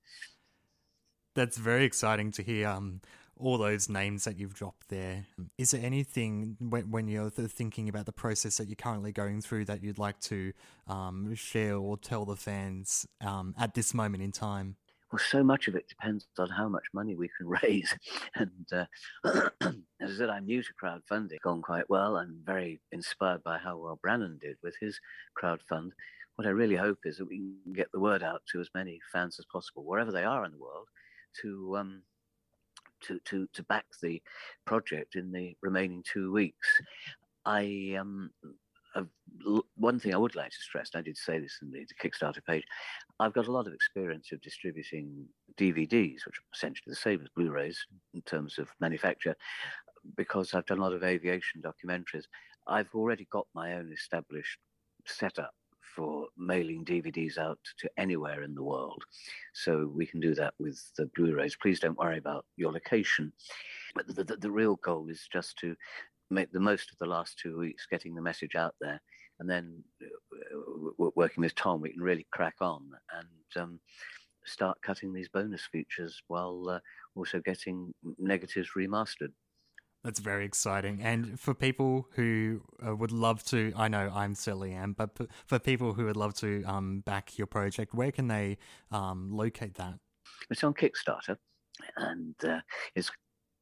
That's very exciting to hear. Um, all those names that you've dropped there. Is there anything when, when you're thinking about the process that you're currently going through that you'd like to um, share or tell the fans um, at this moment in time? Well, so much of it depends on how much money we can raise. And uh, as I said, I'm new to crowdfunding. Gone quite well. I'm very inspired by how well Brannon did with his crowdfund. What I really hope is that we can get the word out to as many fans as possible, wherever they are in the world, to um, to to to back the project in the remaining two weeks. I um, one thing I would like to stress, and I did say this in the, the, Kickstarter page, I've got a lot of experience of distributing DVDs, which are essentially the same as Blu-rays in terms of manufacture, because I've done a lot of aviation documentaries. I've already got my own established setup for mailing DVDs out to anywhere in the world. So we can do that with the Blu-rays. Please don't worry about your location. But the, the, the real goal is just to make the most of the last two weeks getting the message out there and then uh, working with tom we can really crack on and um, start cutting these bonus features while uh, also getting negatives remastered that's very exciting. And for people who uh, would love to, I know I'm silly am, but for people who would love to um, back your project, where can they um, locate that? It's on Kickstarter, and uh, it's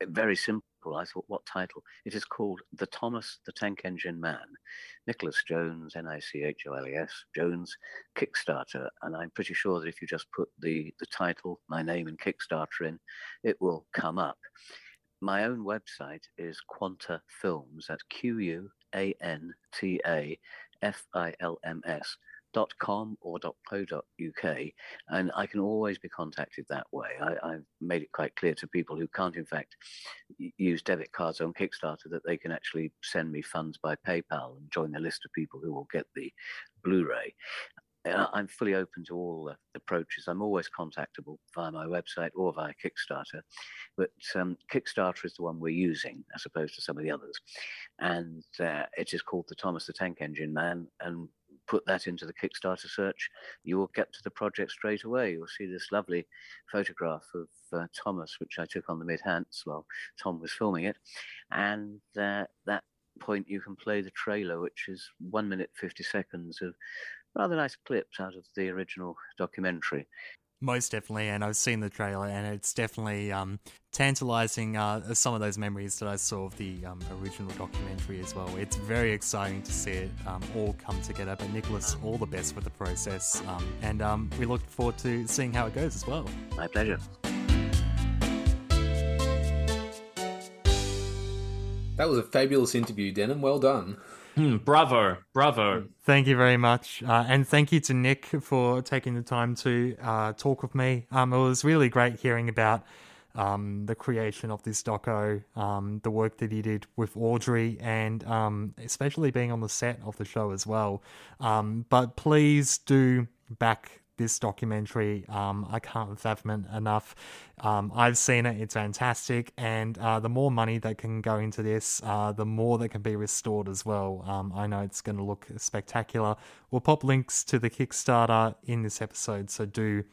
very simple. I thought, what title? It is called The Thomas the Tank Engine Man. Nicholas Jones, N I C H O L E S, Jones, Kickstarter. And I'm pretty sure that if you just put the, the title, my name, and Kickstarter in, it will come up. My own website is Quanta Films. That's Q U A N T A F I L M S dot .com or dot co dot uk, and I can always be contacted that way. I, have made it quite clear to people who can't, in fact, use debit cards on Kickstarter that they can actually send me funds by PayPal and join the list of people who will get the Blu-ray. I'm fully open to all approaches. I'm always contactable via my website or via Kickstarter. But um, Kickstarter is the one we're using as opposed to some of the others. And uh, it is called the Thomas the Tank Engine Man. And put that into the Kickstarter search, you will get to the project straight away. You'll see this lovely photograph of uh, Thomas, which I took on the mid Hants while Tom was filming it. And uh, that point, you can play the trailer, which is one minute, 50 seconds of rather nice clips out of the original documentary. Most definitely, and I've seen the trailer, and it's definitely um, tantalizing. Uh, some of those memories that I saw of the um, original documentary as well. It's very exciting to see it um, all come together. But Nicholas, all the best with the process, um, and um, we look forward to seeing how it goes as well. My pleasure. That was a fabulous interview, Denham. Well done. Hmm, bravo, bravo. Thank you very much, uh, and thank you to Nick for taking the time to uh, talk with me. Um, it was really great hearing about um, the creation of this doco, um, the work that he did with Awdry, and um, especially being on the set of the show as well. Um, but please do back this documentary. Um, I can't fathom it enough. Um, I've seen it; it's fantastic, and uh, the more money that can go into this, uh, the more that can be restored as well. Um, I know it's going to look spectacular. We'll pop links to the Kickstarter in this episode, so do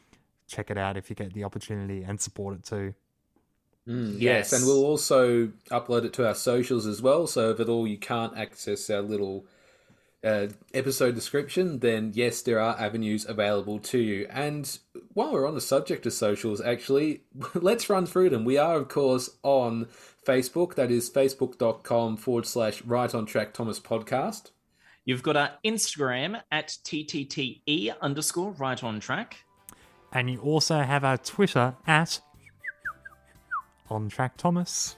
check it out if you get the opportunity and support it too. Mm, yes. yes, and we'll also upload it to our socials as well. So if at all you can't access our little uh, episode description, then yes, there are avenues available to you. And while we're on the subject of socials, actually, let's run through them. We are, of course, on Facebook. That is facebook.com forward slash right on track Thomas podcast. You've got our Instagram at TTTE underscore right on track. And you also have our Twitter at on track Thomas.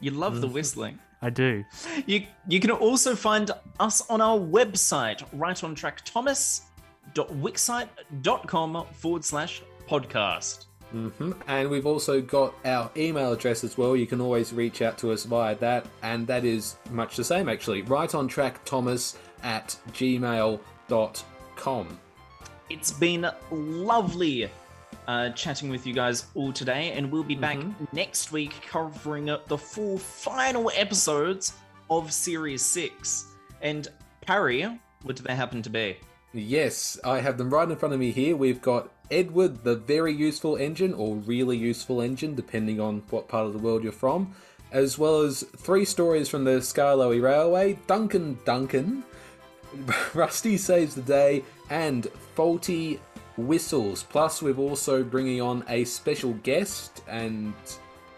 You love the whistling. I do. You you can also find us on our website, right on track thomas.wixsite.com forward slash podcast. Mm-hmm. And we've also got our email address as well. You can always reach out to us via that, and that is much the same actually. Right on track Thomas at gmail.com. It's been lovely uh, chatting with you guys all today, and we'll be back mm-hmm. next week covering the four final episodes of Series 6. And Parry, what do they happen to be? Yes, I have them right in front of me here. We've got Edward, the very useful engine, or really useful engine, depending on what part of the world you're from, as well as three stories from the Skarloey Railway, Duncan Duncan, Rusty Saves the Day, and Faulty whistles. Plus, we're also bringing on a special guest, and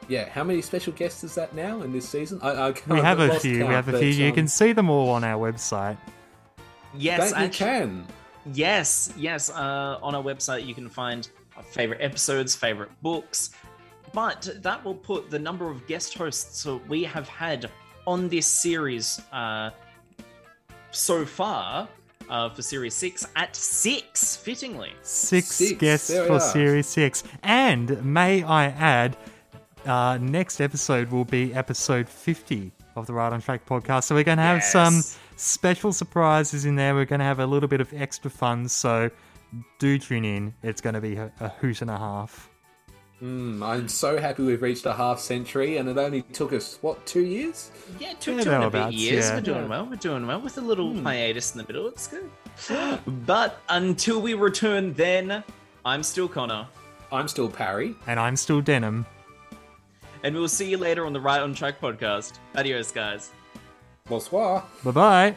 yeah, how many special guests is that now in this season? I, I we have a few. Count, we have a few. You um, can see them all on our website. Yes, that you can. Yes, yes. Uh, on our website, you can find our favorite episodes, favorite books, but that will put the number of guest hosts we have had on this series uh, so far uh, for Series 6 at 6, fittingly. Six, six. guests there for Series 6. And may I add, uh, next episode will be episode 50 of the Right on Track podcast. So we're going to have yes. some special surprises in there. We're going to have a little bit of extra fun. So do tune in. It's going to be a, a hoot and a half. Mm, I'm so happy we've reached a half century, and it only took us what two years? Yeah, two, yeah, two and a bit years. Yeah. We're doing well. We're doing well with a little mm. hiatus in the middle. It's good. but until we return, then I'm still Connor. I'm still Parry, and I'm still Denham. And we'll see you later on the Right on Track podcast. Adios, guys. Bonsoir. Bye bye.